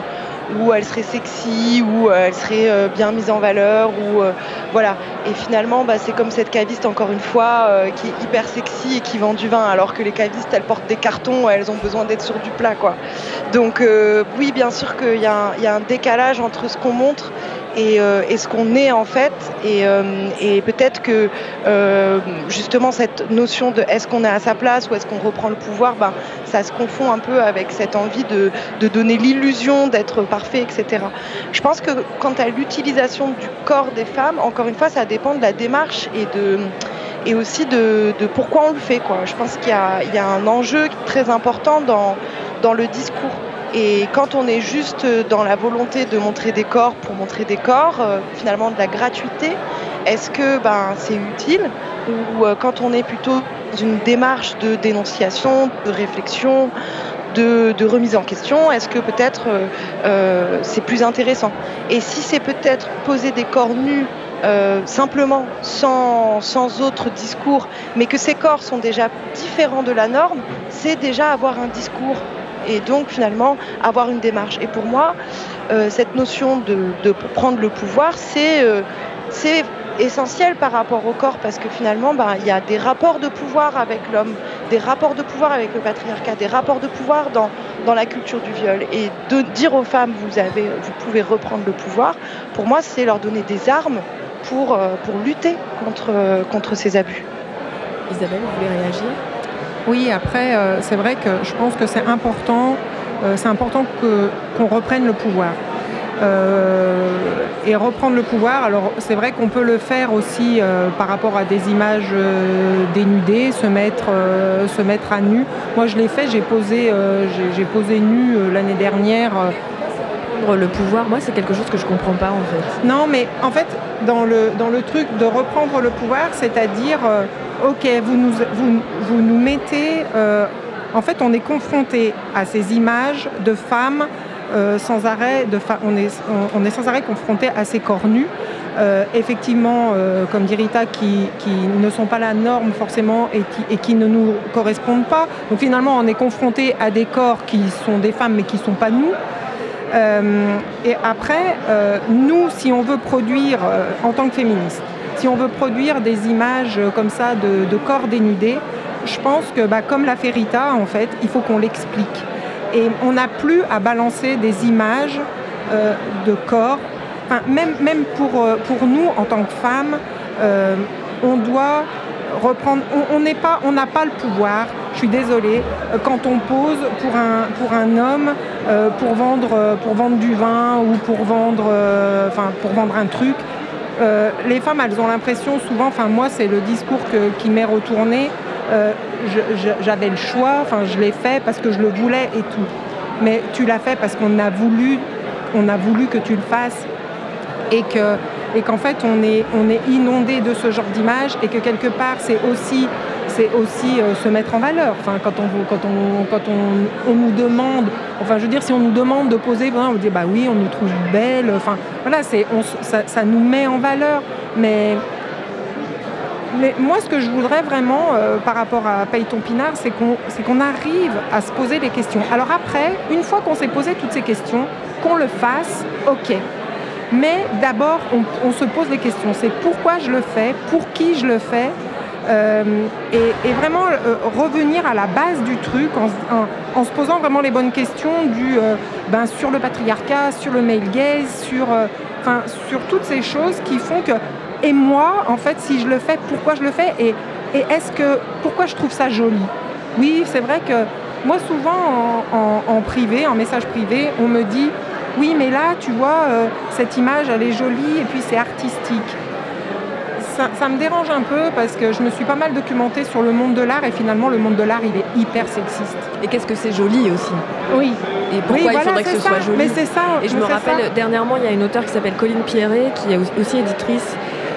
où elle serait sexy, où elle serait bien mise en valeur, ou voilà. Et finalement, bah, c'est comme cette caviste encore une fois qui est hyper sexy et qui vend du vin, alors que les cavistes elles portent des cartons, elles ont besoin d'être sur du plat, quoi. Donc oui, bien sûr qu'il y, a un décalage entre ce qu'on montre euh, et, ce qu'on est en fait. Et, euh, peut-être que euh, justement cette notion de est-ce qu'on est à sa place ou est-ce qu'on reprend le pouvoir, ben, ça se confond un peu avec cette envie de, donner l'illusion d'être parfait, etc. Je pense que quant à l'utilisation du corps des femmes, encore une fois, ça dépend de la démarche et de et aussi de, pourquoi on le fait. Quoi. Je pense qu'il y, y, a un enjeu très important dans, dans le discours. Et quand on est juste dans la volonté de montrer des corps pour montrer des corps, euh, finalement de la gratuité, est-ce que ben, c'est utile Ou euh, quand on est plutôt dans une démarche de dénonciation, de réflexion, de, remise en question, est-ce que peut-être euh, c'est plus intéressant? Et si c'est peut-être poser des corps nus simplement, sans, sans autre discours, mais que ces corps sont déjà différents de la norme, c'est déjà avoir un discours et donc finalement avoir une démarche. Et pour moi, euh, cette notion de, prendre le pouvoir, euh, c'est essentiel par rapport au corps parce que finalement, ben, il y a des rapports de pouvoir avec l'homme, des rapports de pouvoir avec le patriarcat, des rapports de pouvoir dans, dans la culture du viol. Et de dire aux femmes, vous, avez, vous pouvez reprendre le pouvoir, pour moi, c'est leur donner des armes pour, euh, pour lutter contre, contre ces abus. Isabelle, vous voulez réagir? Oui, après, euh, c'est vrai que je pense que c'est important, euh, important qu'on reprenne le pouvoir. Euh, et reprendre le pouvoir, alors c'est vrai qu'on peut le faire aussi par rapport à des images dénudées, se mettre, à nu. Moi je l'ai fait, j'ai posé nu l'année dernière le pouvoir, moi, c'est quelque chose que je comprends pas en fait. Non, mais en fait, dans le, dans le truc de reprendre le pouvoir, c'est-à-dire, euh, ok, vous nous, vous, vous nous mettez. Euh, en fait, on est confronté à ces images de femmes euh, sans arrêt, de on, est, on, est sans arrêt confronté à ces corps nus. effectivement, comme dit Rita, qui, qui, ne sont pas la norme forcément et qui, et qui, ne nous correspondent pas. Donc finalement, on est confronté à des corps qui sont des femmes mais qui ne sont pas nous. Euh, et après, euh, nous, si on veut produire, euh, en tant que féministe, si on veut produire des images comme ça de, corps dénudés, je pense que bah, comme la Ferita, en fait, il faut qu'on l'explique. Et on n'a plus à balancer des images de corps. même, même pour, pour nous, en tant que femmes, on doit reprendre. On n'a pas, pas le pouvoir je suis désolée, euh, quand on pose pour un, pour un homme, euh, pour, vendre, euh, pour vendre du vin ou pour vendre, pour vendre un truc, les femmes, elles ont l'impression souvent, enfin moi c'est le discours qui m'est retourné, j'avais le choix, enfin je l'ai fait parce que je le voulais et tout. Mais tu l'as fait parce qu'on a voulu, on a voulu que tu le fasses et que et qu'en fait on est, on est inondé de ce genre d'image et que quelque part c'est aussi c'est aussi euh, se mettre en valeur. Enfin, quand on, quand on, quand on, nous demande, enfin, je veux dire, si on nous demande de poser, on dit bah oui, on nous trouve belle. Enfin, voilà, c'est, ça, ça, nous met en valeur. Mais, mais moi, ce que je voudrais vraiment euh, par rapport à Payton Pinard, c'est qu'on, c'est qu'on arrive à se poser des questions. Alors après, une fois qu'on s'est posé toutes ces questions, qu'on le fasse, ok. Mais d'abord, on, on se pose les questions. C'est pourquoi je le fais, pour qui je le fais, euh, et, vraiment euh, revenir à la base du truc en, se posant vraiment les bonnes questions du, euh, ben, sur le patriarcat, sur le male gaze, sur, sur toutes ces choses qui font que et moi en fait si je le fais pourquoi je le fais et, et est-ce que pourquoi je trouve ça joli? Oui c'est vrai que moi souvent en, privé en message privé on me dit oui mais là tu vois cette image elle est jolie et puis c'est artistique ça, me dérange un peu parce que je me suis pas mal documentée sur le monde de l'art et finalement le monde de l'art il est hyper sexiste. Et qu'est-ce que c'est joli aussi Oui. Et pourquoi il faudrait que ce soit joli Mais c'est ça. Et je me rappelle dernièrement il y a une auteure qui s'appelle Colline Pierret qui est aussi éditrice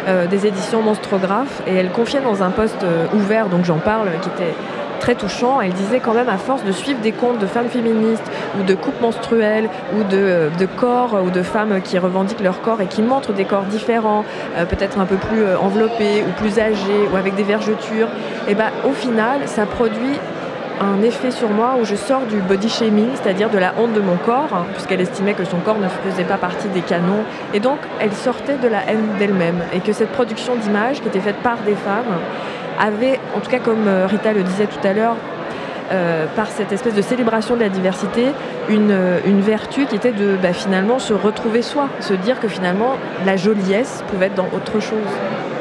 euh, des éditions Monstrographe et elle confiait dans un poste euh, ouvert donc j'en parle qui était très touchant. Elle disait quand même, à force de suivre des comptes de femmes féministes ou de coupes menstruelles ou de, corps ou de femmes qui revendiquent leur corps et qui montrent des corps différents, euh, peut-être un peu plus euh, enveloppés ou plus âgés ou avec des vergetures, et ben au final, ça produit un effet sur moi où je sors du body shaming, c'est-à-dire de la honte de mon corps, hein, puisqu'elle estimait que son corps ne faisait pas partie des canons. Et donc, elle sortait de la haine d'elle-même. Et que cette production d'images, qui était faite par des femmes, avait, en tout cas comme euh, Rita le disait tout à l'heure, euh, par cette espèce de célébration de la diversité, une, euh, vertu qui était de bah, finalement se retrouver soi, se dire que finalement la joliesse pouvait être dans autre chose.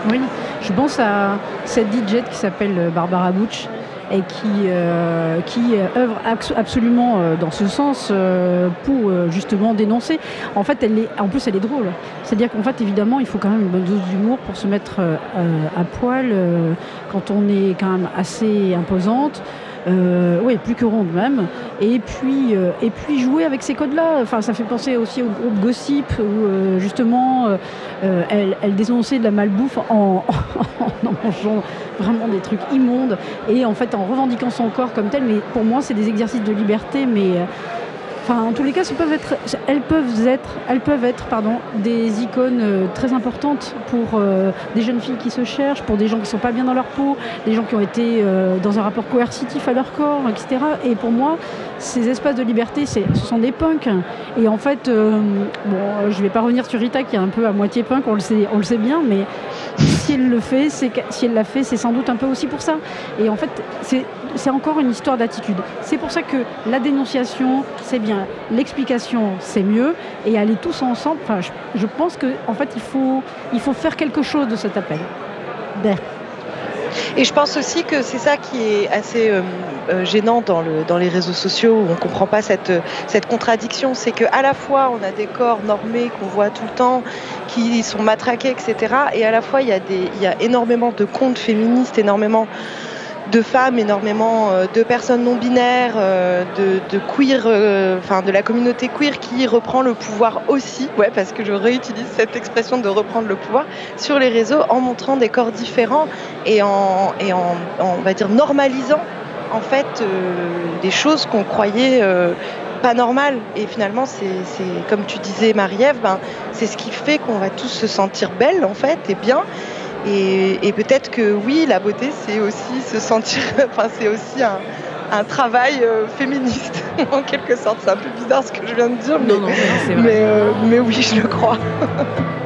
Oui, je pense à cette DJ qui s'appelle Barbara Butch, et qui, euh, qui œuvre absolument euh, dans ce sens euh, pour justement dénoncer. En fait, elle est, en plus, elle est drôle. C'est-à-dire qu'en fait, évidemment, il faut quand même une bonne dose d'humour pour se mettre à poil quand on est quand même assez imposante. Euh, oui, plus que ronde même. Et puis, euh, et puis jouer avec ces codes-là. Enfin, ça fait penser aussi au groupe Gossip où euh, justement elle, elle, dénonçait de la malbouffe en, en, mangeant vraiment des trucs immondes et en fait en revendiquant son corps comme tel. Mais pour moi, c'est des exercices de liberté, mais Enfin, en tous les cas, peuvent être, elles peuvent être, elles peuvent être pardon, des icônes euh, très importantes pour euh, des jeunes filles qui se cherchent, pour des gens qui ne sont pas bien dans leur peau, des gens qui ont été euh, dans un rapport coercitif à leur corps, etc. Et pour moi, ces espaces de liberté, ce sont des punks. Et en fait, bon, je ne vais pas revenir sur Rita qui est un peu à moitié punk, on le sait, on le sait bien, mais si elle le fait, si elle l'a fait, c'est sans doute un peu aussi pour ça. Et en fait, c'est encore une histoire d'attitude. C'est pour ça que la dénonciation, c'est bien, l'explication, c'est mieux, et aller tous ensemble, je, pense qu'en en fait, il faut, il faut faire quelque chose de cet appel. Et je pense aussi que c'est ça qui est assez euh, euh, gênant dans, le, dans les réseaux sociaux où on ne comprend pas cette, cette contradiction. C'est qu'à la fois on a des corps normés qu'on voit tout le temps, qui sont matraqués, etc. Et à la fois il y a, y a énormément de comptes féministes, énormément de femmes, énormément euh, de personnes non binaires, euh, de, queer, euh, enfin de la communauté queer qui reprend le pouvoir aussi, ouais, parce que je réutilise cette expression de reprendre le pouvoir sur les réseaux en montrant des corps différents et en, et en, on va dire normalisant en fait des choses qu'on croyait pas normales. Et finalement, c'est comme tu disais, Marie-Ève, ben, c'est ce qui fait qu'on va tous se sentir belles en fait et bien. Et, peut-être que oui, la beauté, c'est aussi se sentir, enfin, c'est aussi un, travail euh, féministe, en quelque sorte. C'est un peu bizarre ce que je viens de dire, mais, mais, euh, mais oui, je le crois.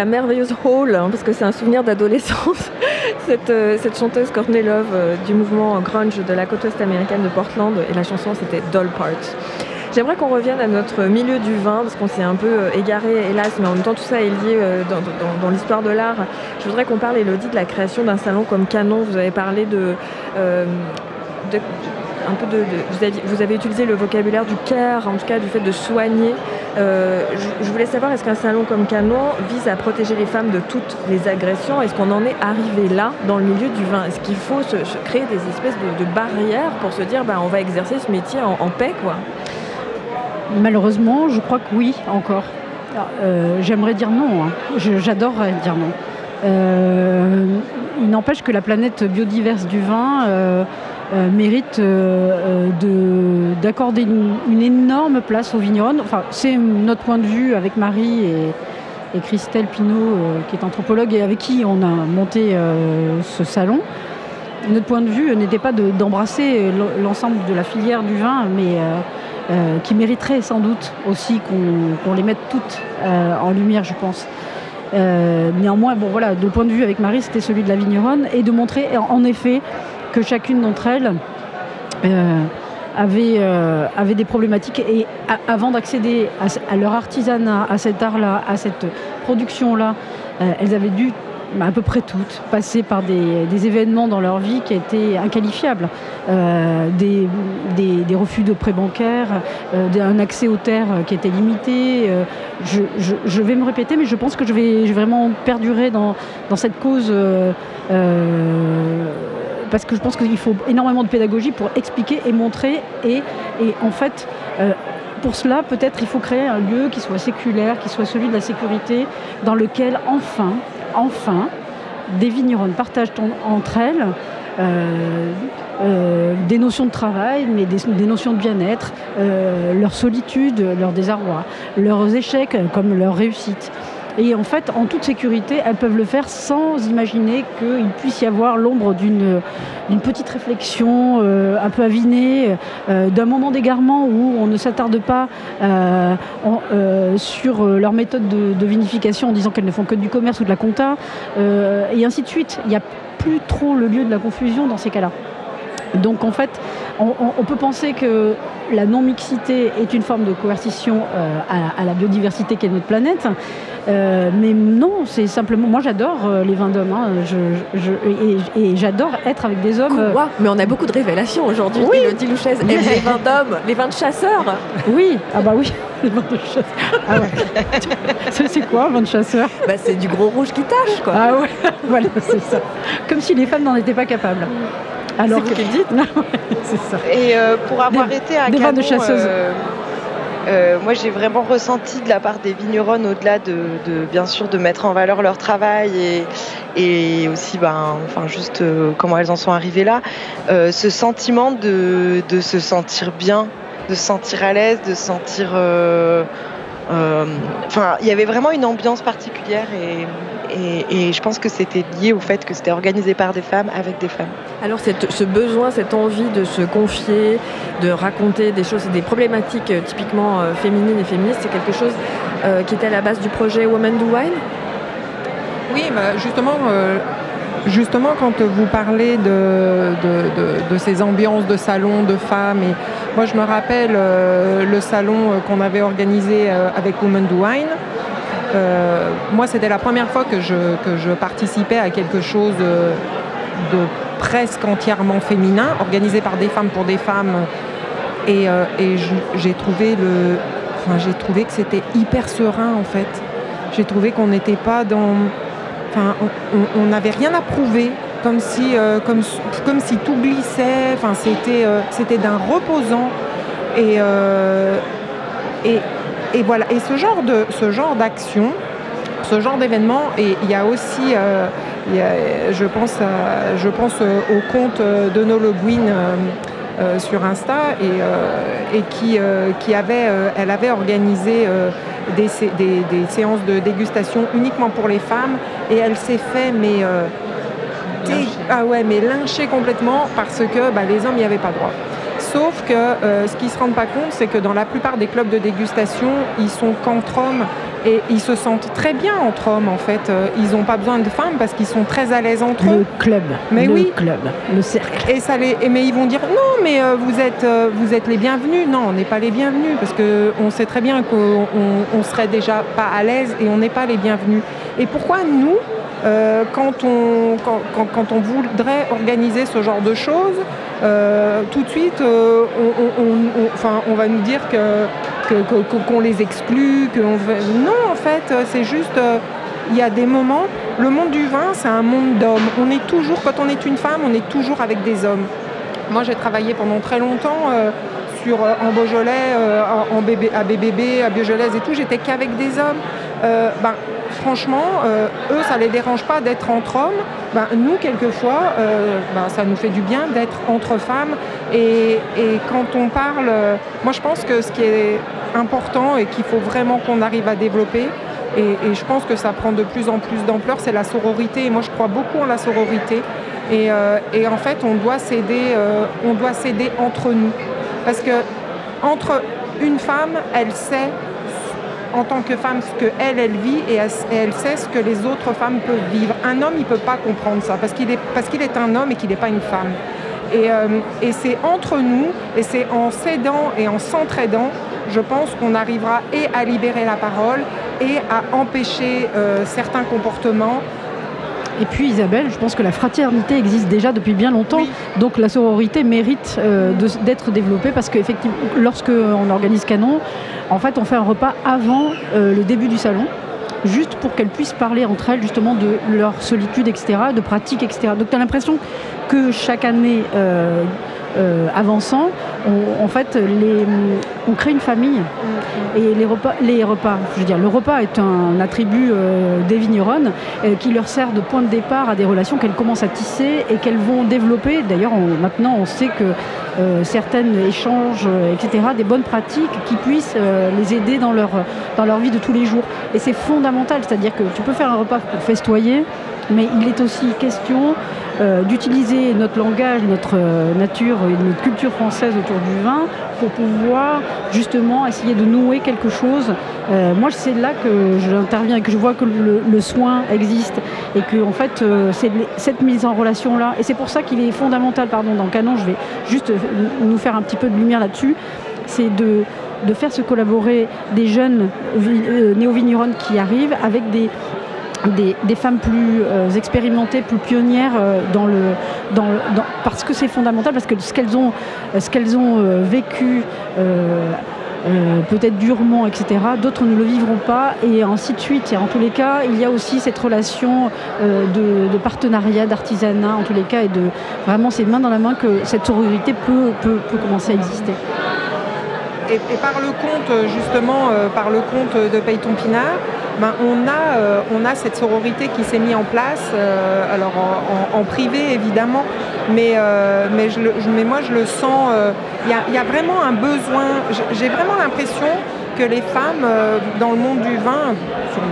la merveilleuse Hall, hein, parce que c'est un souvenir d'adolescence. cette, euh, cette, chanteuse Courtney Love euh, du mouvement grunge de la côte ouest américaine de Portland, et la chanson c'était Doll Parts. J'aimerais qu'on revienne à notre milieu du vin, parce qu'on s'est un peu euh, égaré, hélas, mais en même temps tout ça est lié dans, l'histoire de l'art. Je voudrais qu'on parle, Elodie, de la création d'un salon comme Canon. Vous avez parlé de, de un peu de, vous, avez, utilisé le vocabulaire du care, en tout cas du fait de soigner. Euh, je, voulais savoir, est-ce qu'un salon comme Canon vise à protéger les femmes de toutes les agressions? Est-ce qu'on en est arrivé là dans le milieu du vin? Est-ce qu'il faut créer des espèces de, barrières pour se dire, bah, on va exercer ce métier en, paix quoi? Malheureusement, je crois que oui, encore. Euh, j'aimerais dire non. Hein. J'adorerais dire non. Euh, il n'empêche que la planète biodiverse du vin mérite euh, euh, d'accorder une, énorme place aux vignerons. C'est notre point de vue avec Marie et, Christelle Pinault, qui est anthropologue et avec qui on a monté ce salon. Notre point de vue n'était pas d'embrasser l'ensemble de la filière du vin, mais qui mériterait sans doute aussi qu'on les mette toutes en lumière, je pense. néanmoins, bon voilà, de point de vue avec Marie, c'était celui de la vigneronne, et de montrer en effet que chacune d'entre elles euh, euh, avait, des problématiques et avant d'accéder à, leur artisanat, à cet art-là, à cette production-là, euh, elles avaient dû bah, à peu près toutes passer par des, événements dans leur vie qui étaient inqualifiables. des, refus de prêts bancaires, un accès aux terres qui était limité. Je, vais me répéter, mais je pense que je vais, vraiment perdurer dans, dans cette cause parce que je pense qu'il faut énormément de pédagogie pour expliquer et montrer. Et, en fait, euh, pour cela, peut-être il faut créer un lieu qui soit séculaire, qui soit celui de la sécurité, dans lequel enfin, enfin, des vignerons partagent entre elles euh, euh, des notions de travail, mais des, notions de bien-être, leur solitude, leur désarroi, leurs échecs comme leurs réussites. Et en fait, en toute sécurité, elles peuvent le faire sans imaginer qu'il puisse y avoir l'ombre d'une petite réflexion euh, un peu avinée, euh, d'un moment d'égarement où on ne s'attarde pas euh, sur leur méthode de, vinification en disant qu'elles ne font que du commerce ou de la compta, et ainsi de suite. Il n'y a plus trop le lieu de la confusion dans ces cas-là. Donc en fait, on, peut penser que la non-mixité est une forme de coercition à, la biodiversité qu'est notre planète. Euh, mais non, c'est simplement. Moi, j'adore euh, les vins d'hommes. Hein. et, j'adore être avec des hommes. Euh, mais on a beaucoup de révélations aujourd'hui. Oui. Elodie aime les vins d'hommes, les vins de chasseurs. Oui, ah bah oui, les vins de chasseurs. Ah c'est quoi, un vin de chasseur bah, C'est du gros rouge qui tâche, quoi. Ah ouais, voilà, c'est ça. Comme si les femmes n'en étaient pas capables. Alors que dites. c'est ça. Et pour avoir été à des de chasseuses. Euh, moi, j'ai vraiment ressenti de la part des vignerons, au-delà de, bien sûr de mettre en valeur leur travail et, aussi, ben, enfin, juste euh, comment elles en sont arrivées là, euh, ce sentiment de, se sentir bien, de se sentir à l'aise, de se sentir enfin, il y avait vraiment une ambiance particulière et, et, je pense que c'était lié au fait que c'était organisé par des femmes avec des femmes. Alors ce besoin, cette envie de se confier, de raconter des choses, des problématiques euh, typiquement euh, féminines et féministes, c'est quelque chose euh, qui était à la base du projet Women Do Wine? Oui, bah, justement, justement quand vous parlez de, de, ces ambiances de salon de femmes, et moi je me rappelle le salon qu'on avait organisé avec Women Do Wine. Euh, moi, c'était la première fois que je, participais à quelque chose de, presque entièrement féminin, organisé par des femmes pour des femmes. Et, euh, j'ai trouvé, que c'était hyper serein, en fait. J'ai trouvé qu'on n'était pas dans... Enfin, on n'avait rien à prouver, comme si, euh, comme, comme si tout glissait. Enfin, c'était, c'était d'un reposant. Et, et, et voilà, et ce genre de ce genre d'action, ce genre d'événement, et il y a aussi, euh, je pense, je pense au compte de No euh, sur Insta et, et qui, qui avait, elle avait organisé des, des, séances de dégustation uniquement pour les femmes et elle s'est fait mais ah ouais mais lyncher complètement parce que bah, les hommes n'y avaient pas droit sauf que ce qu'ils ne se rendent pas compte, c'est que dans la plupart des clubs de dégustation, ils sont qu'entre hommes et ils se sentent très bien entre hommes en fait. Euh, ils n'ont pas besoin de femmes parce qu'ils sont très à l'aise entre eux. Le club. Mais le oui. club. Le cercle. Et ça les, mais ils vont dire non, mais euh, vous êtes, euh, vous êtes les bienvenus. Non, on n'est pas les bienvenus parce que on sait très bien qu'on on serait déjà pas à l'aise et on n'est pas les bienvenus. Et pourquoi nous, quand, on, quand, on voudrait organiser ce genre de choses, tout de suite, on, enfin, on va nous dire qu'on les exclut, Non, en fait, c'est juste, euh, il y a des moments, le monde du vin, c'est un monde d'hommes. On est toujours, quand on est une femme, on est toujours avec des hommes. Moi, j'ai travaillé pendant très longtemps euh, sur, euh, en Beaujolais, en à BBB, à Beaujolais et tout, j'étais qu'avec des hommes. Ben, franchement, eux, ça ne les dérange pas d'être entre hommes. Ben, nous, quelquefois, ben, ça nous fait du bien d'être entre femmes. Et, quand on parle, moi, je pense que ce qui est important et qu'il faut vraiment qu'on arrive à développer. Et, je pense que ça prend de plus en plus d'ampleur, c'est la sororité. Et moi, je crois beaucoup en la sororité. Et, euh, en fait, on doit s'aider, euh, on doit s'aider entre nous, parce que entre une femme, elle sait en tant que femme ce qu'elle, elle vit et elle, sait ce que les autres femmes peuvent vivre. Un homme, il ne peut pas comprendre ça parce qu'il est, un homme et qu'il n'est pas une femme. Et, euh, et c'est entre nous, et c'est en s'aidant et en s'entraidant je pense qu'on arrivera et à libérer la parole et à empêcher euh, certains comportements. Et puis Isabelle, je pense que la fraternité existe déjà depuis bien longtemps, donc la sororité mérite euh, d'être développée parce qu'effectivement, lorsque on organise Canon, en fait, on fait un repas avant euh, le début du salon juste pour qu'elles puissent parler entre elles justement de leur solitude, etc., de pratiques, etc. Donc tu as l'impression que chaque année, euh, avançant, on, en fait, on crée une famille. Et les repas, les repas, je veux dire, le repas est un attribut euh, des vigneronnes euh, qui leur sert de point de départ à des relations qu'elles commencent à tisser et qu'elles vont développer. D'ailleurs, maintenant, on sait que certaines échangent, etc., des bonnes pratiques qui puissent les aider dans leur, dans leur vie de tous les jours. Et c'est fondamental, c'est-à-dire que tu peux faire un repas pour festoyer, mais il est aussi question euh, d'utiliser notre langage, notre euh, nature et notre culture française autour du vin pour pouvoir justement essayer de nouer quelque chose. Euh, moi, c'est là que j'interviens et que je vois que le, soin existe et que en fait, c'est cette mise en relation là. Et c'est pour ça qu'il est fondamental, pardon, dans canon, je vais juste nous faire un petit peu de lumière là-dessus, c'est de de faire se collaborer des jeunes néo-vigneronnes qui arrivent avec des, des, femmes plus euh, expérimentées, plus pionnières euh, dans le, parce que c'est fondamental, parce que ce qu'elles ont, euh, vécu peut-être durement, etc. D'autres ne le vivront pas et ainsi de suite. Et en tous les cas, il y a aussi cette relation de, partenariat, d'artisanat, en tous les cas, et de vraiment c'est main dans la main que cette sororité peut, peut, commencer à exister. Et, par le compte, justement, par le compte de Payton Pinard, ben, on, a, euh, on a cette sororité qui s'est mise en place, euh, alors en, privé évidemment, mais, euh, mais, je mais, moi je le sens, il y, a vraiment un besoin, j'ai vraiment l'impression que les femmes dans le monde du vin,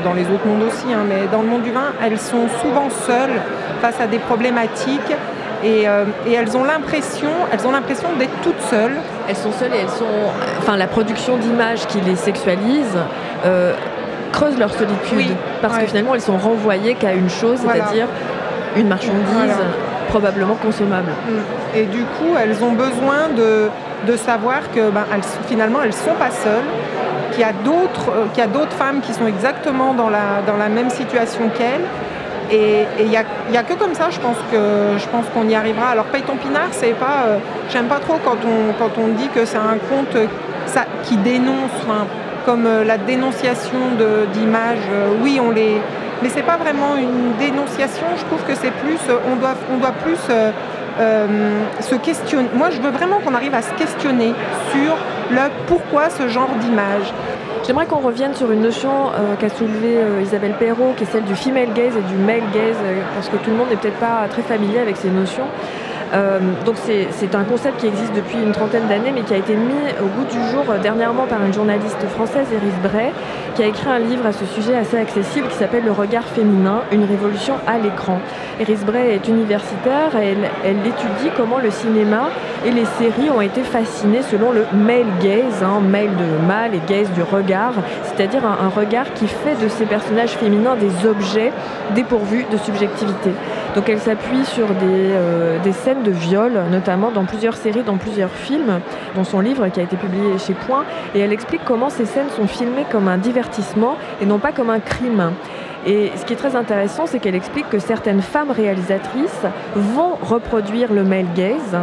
dans les autres mondes aussi, hein, mais dans le monde du vin, elles sont souvent seules face à des problématiques et, elles ont l'impression, elles ont l'impression d'être toutes seules. Elles sont seules et elles sont, enfin la production d'images qui les sexualise creusent leur solitude. Parce que finalement, elles sont renvoyées qu'à une chose, c'est-à-dire une marchandise probablement consommable. Mm. Et du coup, elles ont besoin de, de savoir que ben, elles, finalement, elles ne sont pas seules, qu'il y a d'autres euh, d'autres femmes qui sont exactement dans la, dans la même situation qu'elles. Et il n'y a, a, que comme ça, je pense que je pense qu'on y arrivera. Alors Payton Pinard, c'est pas, euh, j'aime pas trop quand on quand on dit que c'est un conte ça, qui dénonce, comme euh, la dénonciation d'images, euh, oui, on les. Mais c'est pas vraiment une dénonciation, je trouve que c'est plus. Euh, on doit, on doit plus se questionner. Moi, je veux vraiment qu'on arrive à se questionner sur le pourquoi ce genre d'image. J'aimerais qu'on revienne sur une notion qu'a soulevée Isabelle Perrault, qui est celle du female gaze et du male gaze, parce que tout le monde n'est peut-être pas très familier avec ces notions. Euh, donc c'est un concept qui existe depuis une trentaine d'années, mais qui a été mis au goût du jour euh, dernièrement par une journaliste française, Iris Bray, qui a écrit un livre à ce sujet assez accessible qui s'appelle Le regard féminin, une révolution à l'écran. Iris Bray est universitaire et elle, étudie comment le cinéma et les séries ont été fascinés selon le male gaze, hein, male de mâle et gaze du regard, c'est-à-dire un regard qui fait de ces personnages féminins des objets dépourvus de subjectivité. Donc elle s'appuie sur des, euh, des, scènes de viol, notamment dans plusieurs séries, dans plusieurs films, dans son livre qui a été publié chez Point, et elle explique comment ces scènes sont filmées comme un divertissement et non pas comme un crime. Et ce qui est très intéressant, c'est qu'elle explique que certaines femmes réalisatrices vont reproduire le male gaze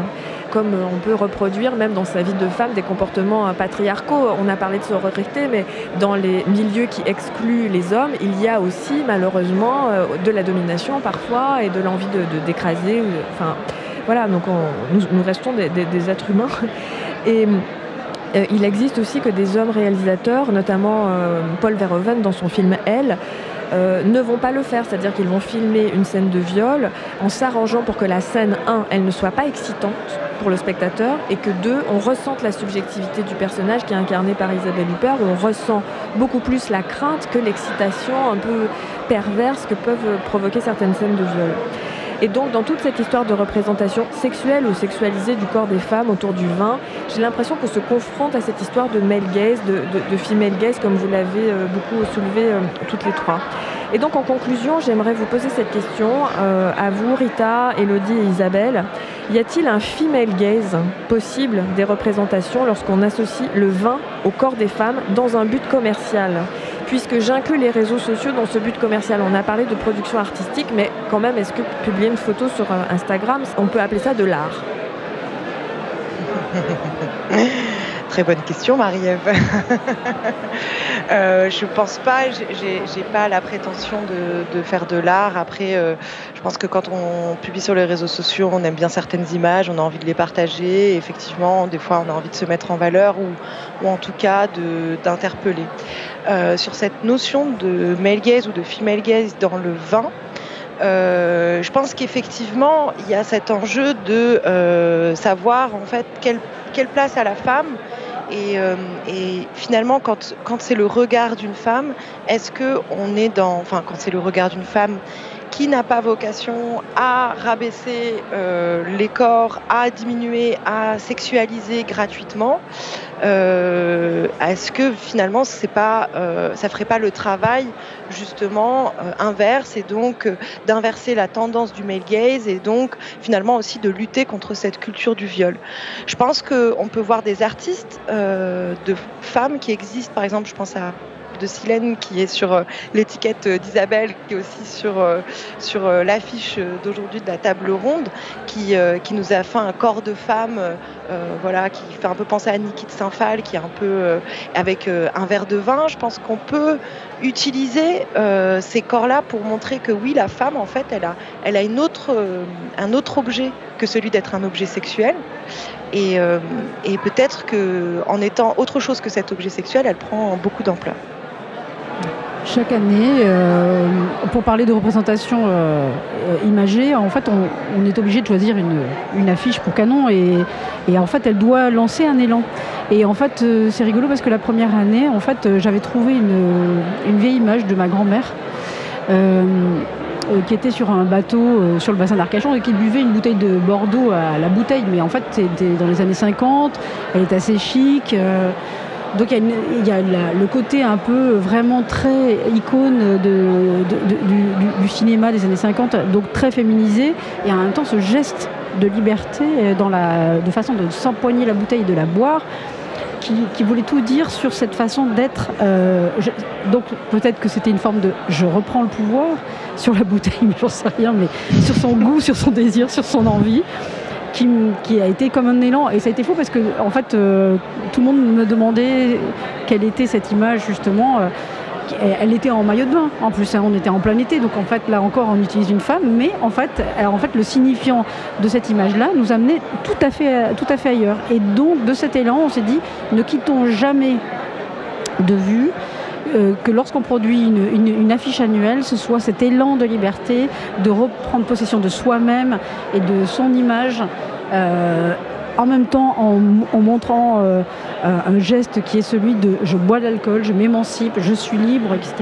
comme on peut reproduire même dans sa vie de femme des comportements patriarcaux. On a parlé de sororité, mais dans les milieux qui excluent les hommes, il y a aussi malheureusement de la domination parfois et de l'envie de, d'écraser. Enfin, voilà, donc on, nous, restons des, des, êtres humains. Et euh, il existe aussi que des hommes réalisateurs, notamment euh, Paul Verhoeven dans son film Elle, euh, ne vont pas le faire, c'est-à-dire qu'ils vont filmer une scène de viol en s'arrangeant pour que la scène 1, elle ne soit pas excitante pour le spectateur et que 2, on ressente la subjectivité du personnage qui est incarné par Isabelle Huppert, où on ressent beaucoup plus la crainte que l'excitation un peu perverse que peuvent provoquer certaines scènes de viol. Et donc, dans toute cette histoire de représentation sexuelle ou sexualisée du corps des femmes autour du vin, j'ai l'impression qu'on se confronte à cette histoire de male gaze, de, de, de female gaze, comme vous l'avez euh, beaucoup soulevé euh, toutes les trois. Et donc, en conclusion, j'aimerais vous poser cette question euh, à vous, Rita, Elodie et Isabelle. Y a-t-il un female gaze possible des représentations lorsqu'on associe le vin au corps des femmes dans un but commercial? Puisque j'inclus les réseaux sociaux dans ce but commercial. On a parlé de production artistique, mais quand même, est-ce que publier une photo sur Instagram, on peut appeler ça de l'art? Très bonne question, Marie-Ève. euh, je pense pas, j'ai pas la prétention de, faire de l'art. Après, euh, je pense que quand on publie sur les réseaux sociaux, on aime bien certaines images, on a envie de les partager. Effectivement, des fois, on a envie de se mettre en valeur ou, ou en tout cas d'interpeller. Euh, sur cette notion de male gaze ou de female gaze dans le vin, euh, je pense qu'effectivement, il y a cet enjeu de euh, savoir en fait quelle, quelle, place a la femme. Et, euh, et finalement, quand, quand c'est le regard d'une femme, est-ce que on est dans, enfin, quand c'est le regard d'une femme qui n'a pas vocation à rabaisser euh, les corps, à diminuer, à sexualiser gratuitement, euh, est-ce que finalement c'est pas, euh, ça ferait pas le travail justement inverse et donc d'inverser la tendance du male gaze et donc finalement aussi de lutter contre cette culture du viol? Je pense qu'on peut voir des artistes de femmes qui existent, par exemple, je pense à de Silène qui est sur euh, l'étiquette d'Isabelle, qui est aussi sur, euh, sur euh, l'affiche d'aujourd'hui de la table ronde, qui, qui nous a fait un corps de femme, voilà, qui fait un peu penser à Niki de Saint-Phal, qui est un peu avec un verre de vin. Je pense qu'on peut utiliser ces corps-là pour montrer que oui, la femme, en fait, elle a, elle a une autre, un autre objet que celui d'être un objet sexuel. Et, euh, et peut-être qu'en étant autre chose que cet objet sexuel, elle prend beaucoup d'ampleur. Chaque année, euh, pour parler de représentation euh, imagée, en fait, on, est obligé de choisir une, affiche pour Canon et, en fait, elle doit lancer un élan. Et en fait, euh, c'est rigolo parce que la première année, en fait, j'avais trouvé une, une, vieille image de ma grand-mère. Euh, qui était sur un bateau euh, sur le bassin d'Arcachon et qui buvait une bouteille de Bordeaux à la bouteille. Mais en fait, c'était dans les années 50, elle est assez chic. Euh, donc il y a, le côté un peu vraiment très icône du, cinéma des années 50, donc très féminisé, et en même temps ce geste de liberté la, de façon de s'empoigner la bouteille et de la boire. Qui, qui, voulait tout dire sur cette façon d'être. Euh, donc peut-être que c'était une forme de je reprends le pouvoir sur la bouteille, mais j'en sais rien, mais sur son goût, sur son désir, sur son envie. Qui, a été comme un élan. Et ça a été fou parce que, en fait, euh, tout le monde me demandait quelle était cette image, justement. Euh, elle était en maillot de bain, en plus, hein, on était en plein été, donc en fait, là encore, on utilise une femme, mais en fait, alors, en fait le signifiant de cette image-là nous amenait tout à, fait, tout à fait ailleurs. Et donc, de cet élan, on s'est dit, ne quittons jamais de vue euh, que lorsqu'on produit une, affiche annuelle, ce soit cet élan de liberté, de reprendre possession de soi-même et de son image. Euh, en même temps en, montrant euh, un geste qui est celui de je bois de l'alcool, je m'émancipe, je suis libre, etc.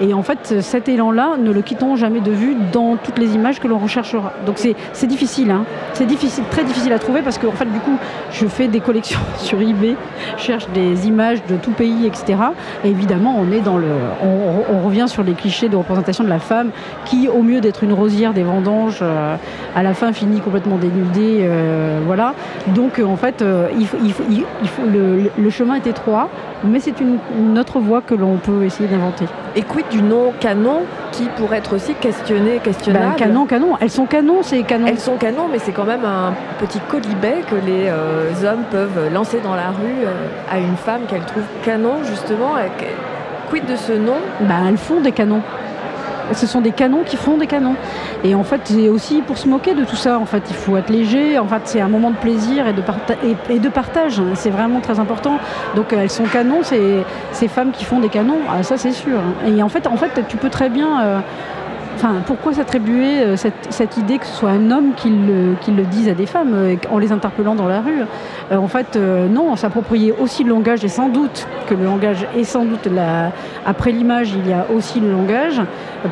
Et en fait, cet élan-là, ne le quittons jamais de vue dans toutes les images que l'on recherchera. Donc c'est difficile, hein. c'est difficile, très difficile à trouver parce que en fait, du coup, je fais des collections sur eBay, cherche des images de tout pays, etc. Et évidemment, on est dans le, on, revient sur les clichés de représentation de la femme qui, au mieux d'être une rosière des vendanges, euh, à la fin finit complètement dénudée, euh, voilà. Donc en fait, il le, chemin est étroit, mais c'est une, une, autre voie que l'on peut essayer d'inventer. Et quid du nom canon qui pourrait être aussi questionné, questionnable ben, Canon, canon. Elles sont canon, c'est canon. Elles sont canon, mais c'est quand même un petit colibet que les euh, hommes peuvent lancer dans la rue euh, à une femme qu'elles trouvent canon, justement. Quid de ce nom? Ben, Elles font des canons ce sont des canons qui font des canons. Et en fait, c'est aussi pour se moquer de tout ça. En fait, il faut être léger. En fait, c'est un moment de plaisir et de, partage. C'est vraiment très important. Donc, elles sont canons, c'est ces femmes qui font des canons. Ah, ça, c'est sûr. Et en fait, en fait, tu peux très bien. Euh, Enfin, pourquoi s'attribuer euh, cette, idée que ce soit un homme qui le, dise à des femmes euh, en les interpellant dans la rue? Euh, En fait, non, s'approprier aussi le langage et sans doute que le langage est sans doute la... après l'image, il y a aussi le langage.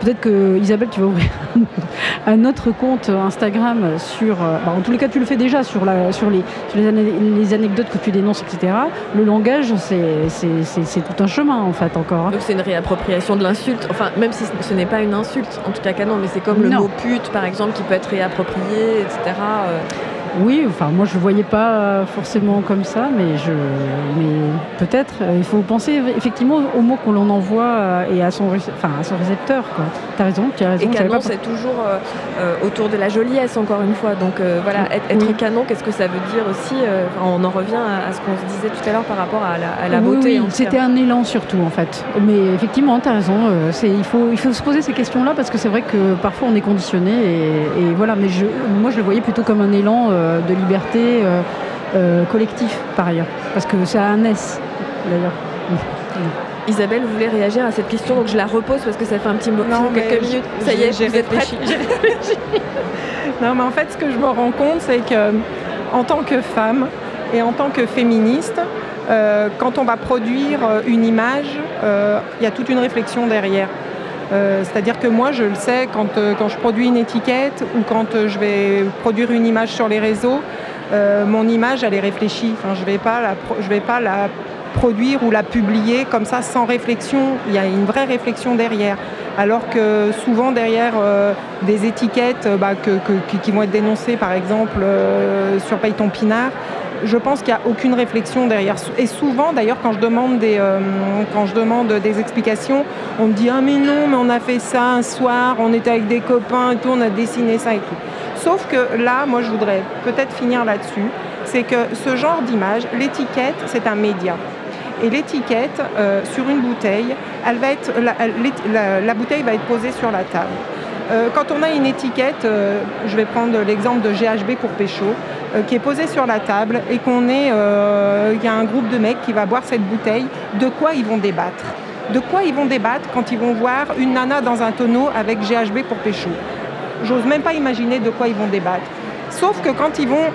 Peut-être que Isabelle, tu vas ouvrir un autre compte Instagram sur. Bah, en tous les cas, tu le fais déjà sur, la, sur, les, les, anecdotes que tu dénonces, etc. Le langage, c'est tout un chemin en fait encore. Hein. Donc c'est une réappropriation de l'insulte. Enfin, même si ce n'est pas une insulte en tout cas canon, mais c'est comme le mot pute par exemple qui peut être réapproprié, etc. Oui, enfin moi je ne voyais pas forcément comme ça, mais, je, mais peut-être. Euh, il faut penser effectivement aux mots qu'on l'on envoie euh, et à son, enfin, à son récepteur. Tu as raison, tu as raison. Et canon, c'est toujours euh, autour de la joliesse, encore une fois. Donc voilà, être, canon, qu'est-ce que ça veut dire aussi On en revient à, ce qu'on se disait tout à l'heure par rapport à la, beauté. Oui, c'était un élan surtout en fait. Mais effectivement, tu as raison. il, faut, il faut se poser ces questions-là parce que c'est vrai que parfois on est conditionné et, voilà. Mais je, moi je le voyais plutôt comme un élan euh, de liberté euh, euh, collectif par ailleurs. Parce que c'est un S d'ailleurs. Isabelle voulait réagir à cette question, donc je la repose parce que ça fait un petit moment, quelques minutes. Ça y est, j'ai réfléchi. non, mais en fait, ce que je me rends compte, c'est que en tant que femme et en tant que féministe, quand on va produire une image, il y a toute une réflexion derrière. Euh, c'est-à-dire que moi, je le sais, quand, euh, je produis une étiquette ou quand euh, je vais produire une image sur les réseaux, mon image, elle est réfléchie. Je ne vais, pas la, je vais pas la produire ou la publier comme ça sans réflexion. Il y a une vraie réflexion derrière. Alors que souvent derrière des étiquettes bah, qui vont être dénoncées par exemple sur Payton Pinard, je pense qu'il n'y a aucune réflexion derrière. Et souvent, d'ailleurs, quand, je demande des, euh, quand je demande des explications, on me dit Ah, mais non, mais on a fait ça un soir, on était avec des copains et tout, on a dessiné ça et tout. Sauf que là, moi, je voudrais peut-être finir là-dessus. C'est que ce genre d'image, l'étiquette, c'est un média. Et l'étiquette euh, sur une bouteille, elle va être, la, bouteille va être posée sur la table. Euh, quand on a une étiquette, je vais prendre l'exemple de GHB pour Pécho, euh, qui est posé sur la table et qu'on est, euh, il y a un groupe de mecs qui va boire cette bouteille, de quoi ils vont débattre? De quoi ils vont débattre quand ils vont voir une nana dans un tonneau avec GHB pour pécho? J'ose même pas imaginer de quoi ils vont débattre. Sauf que quand ils vont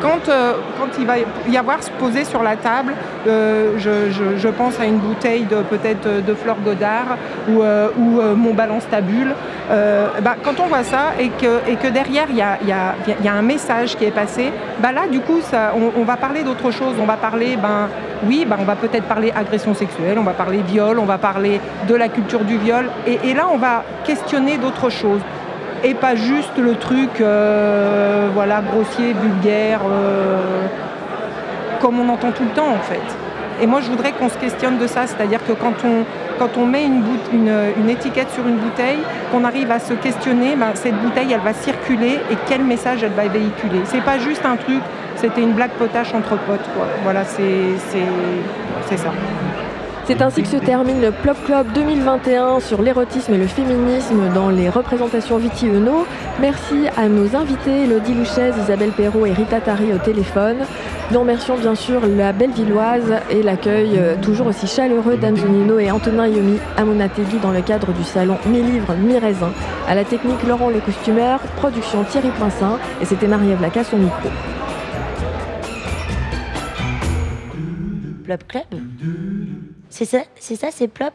quand, euh, quand, il va y avoir se poser sur la table, je, pense à une bouteille de peut-être de Fleur Godard ou, Mon Balance Tabule, euh, bah, quand on voit ça et que, derrière il y a, un message qui est passé, bah là du coup on, va parler d'autre chose. On va parler, ben oui, ben, on va peut-être parler agression sexuelle, on va parler viol, on va parler de la culture du viol, et, là on va questionner d'autres choses. Et pas juste le truc, euh, voilà, grossier, vulgaire, euh, comme on entend tout le temps en fait. Et moi, je voudrais qu'on se questionne de ça, c'est-à-dire que quand on, quand on met une, étiquette sur une bouteille, qu'on arrive à se questionner, ben, cette bouteille, elle va circuler et quel message elle va véhiculer. C'est pas juste un truc, c'était une blague potache entre potes. Voilà, c'est ça. C'est ainsi que se termine le Plop Club 2021 sur l'érotisme et le féminisme dans les représentations Viti Uno. Merci à nos invités, Elodie Louchez, Isabelle Perrault et Rita Tari au téléphone. Nous remercions bien sûr la Bellevilloise et l'accueil euh, toujours aussi chaleureux d'Amzunino et Antonin Yomi à Monategui dans le cadre du salon Mi Livres, Mi Raisin. À la technique, Laurent le costumeur, production Thierry Poinsin et c'était Marie-Ève Lacasse au micro. Plop Club c'est ça, c'est ça, c'est plop.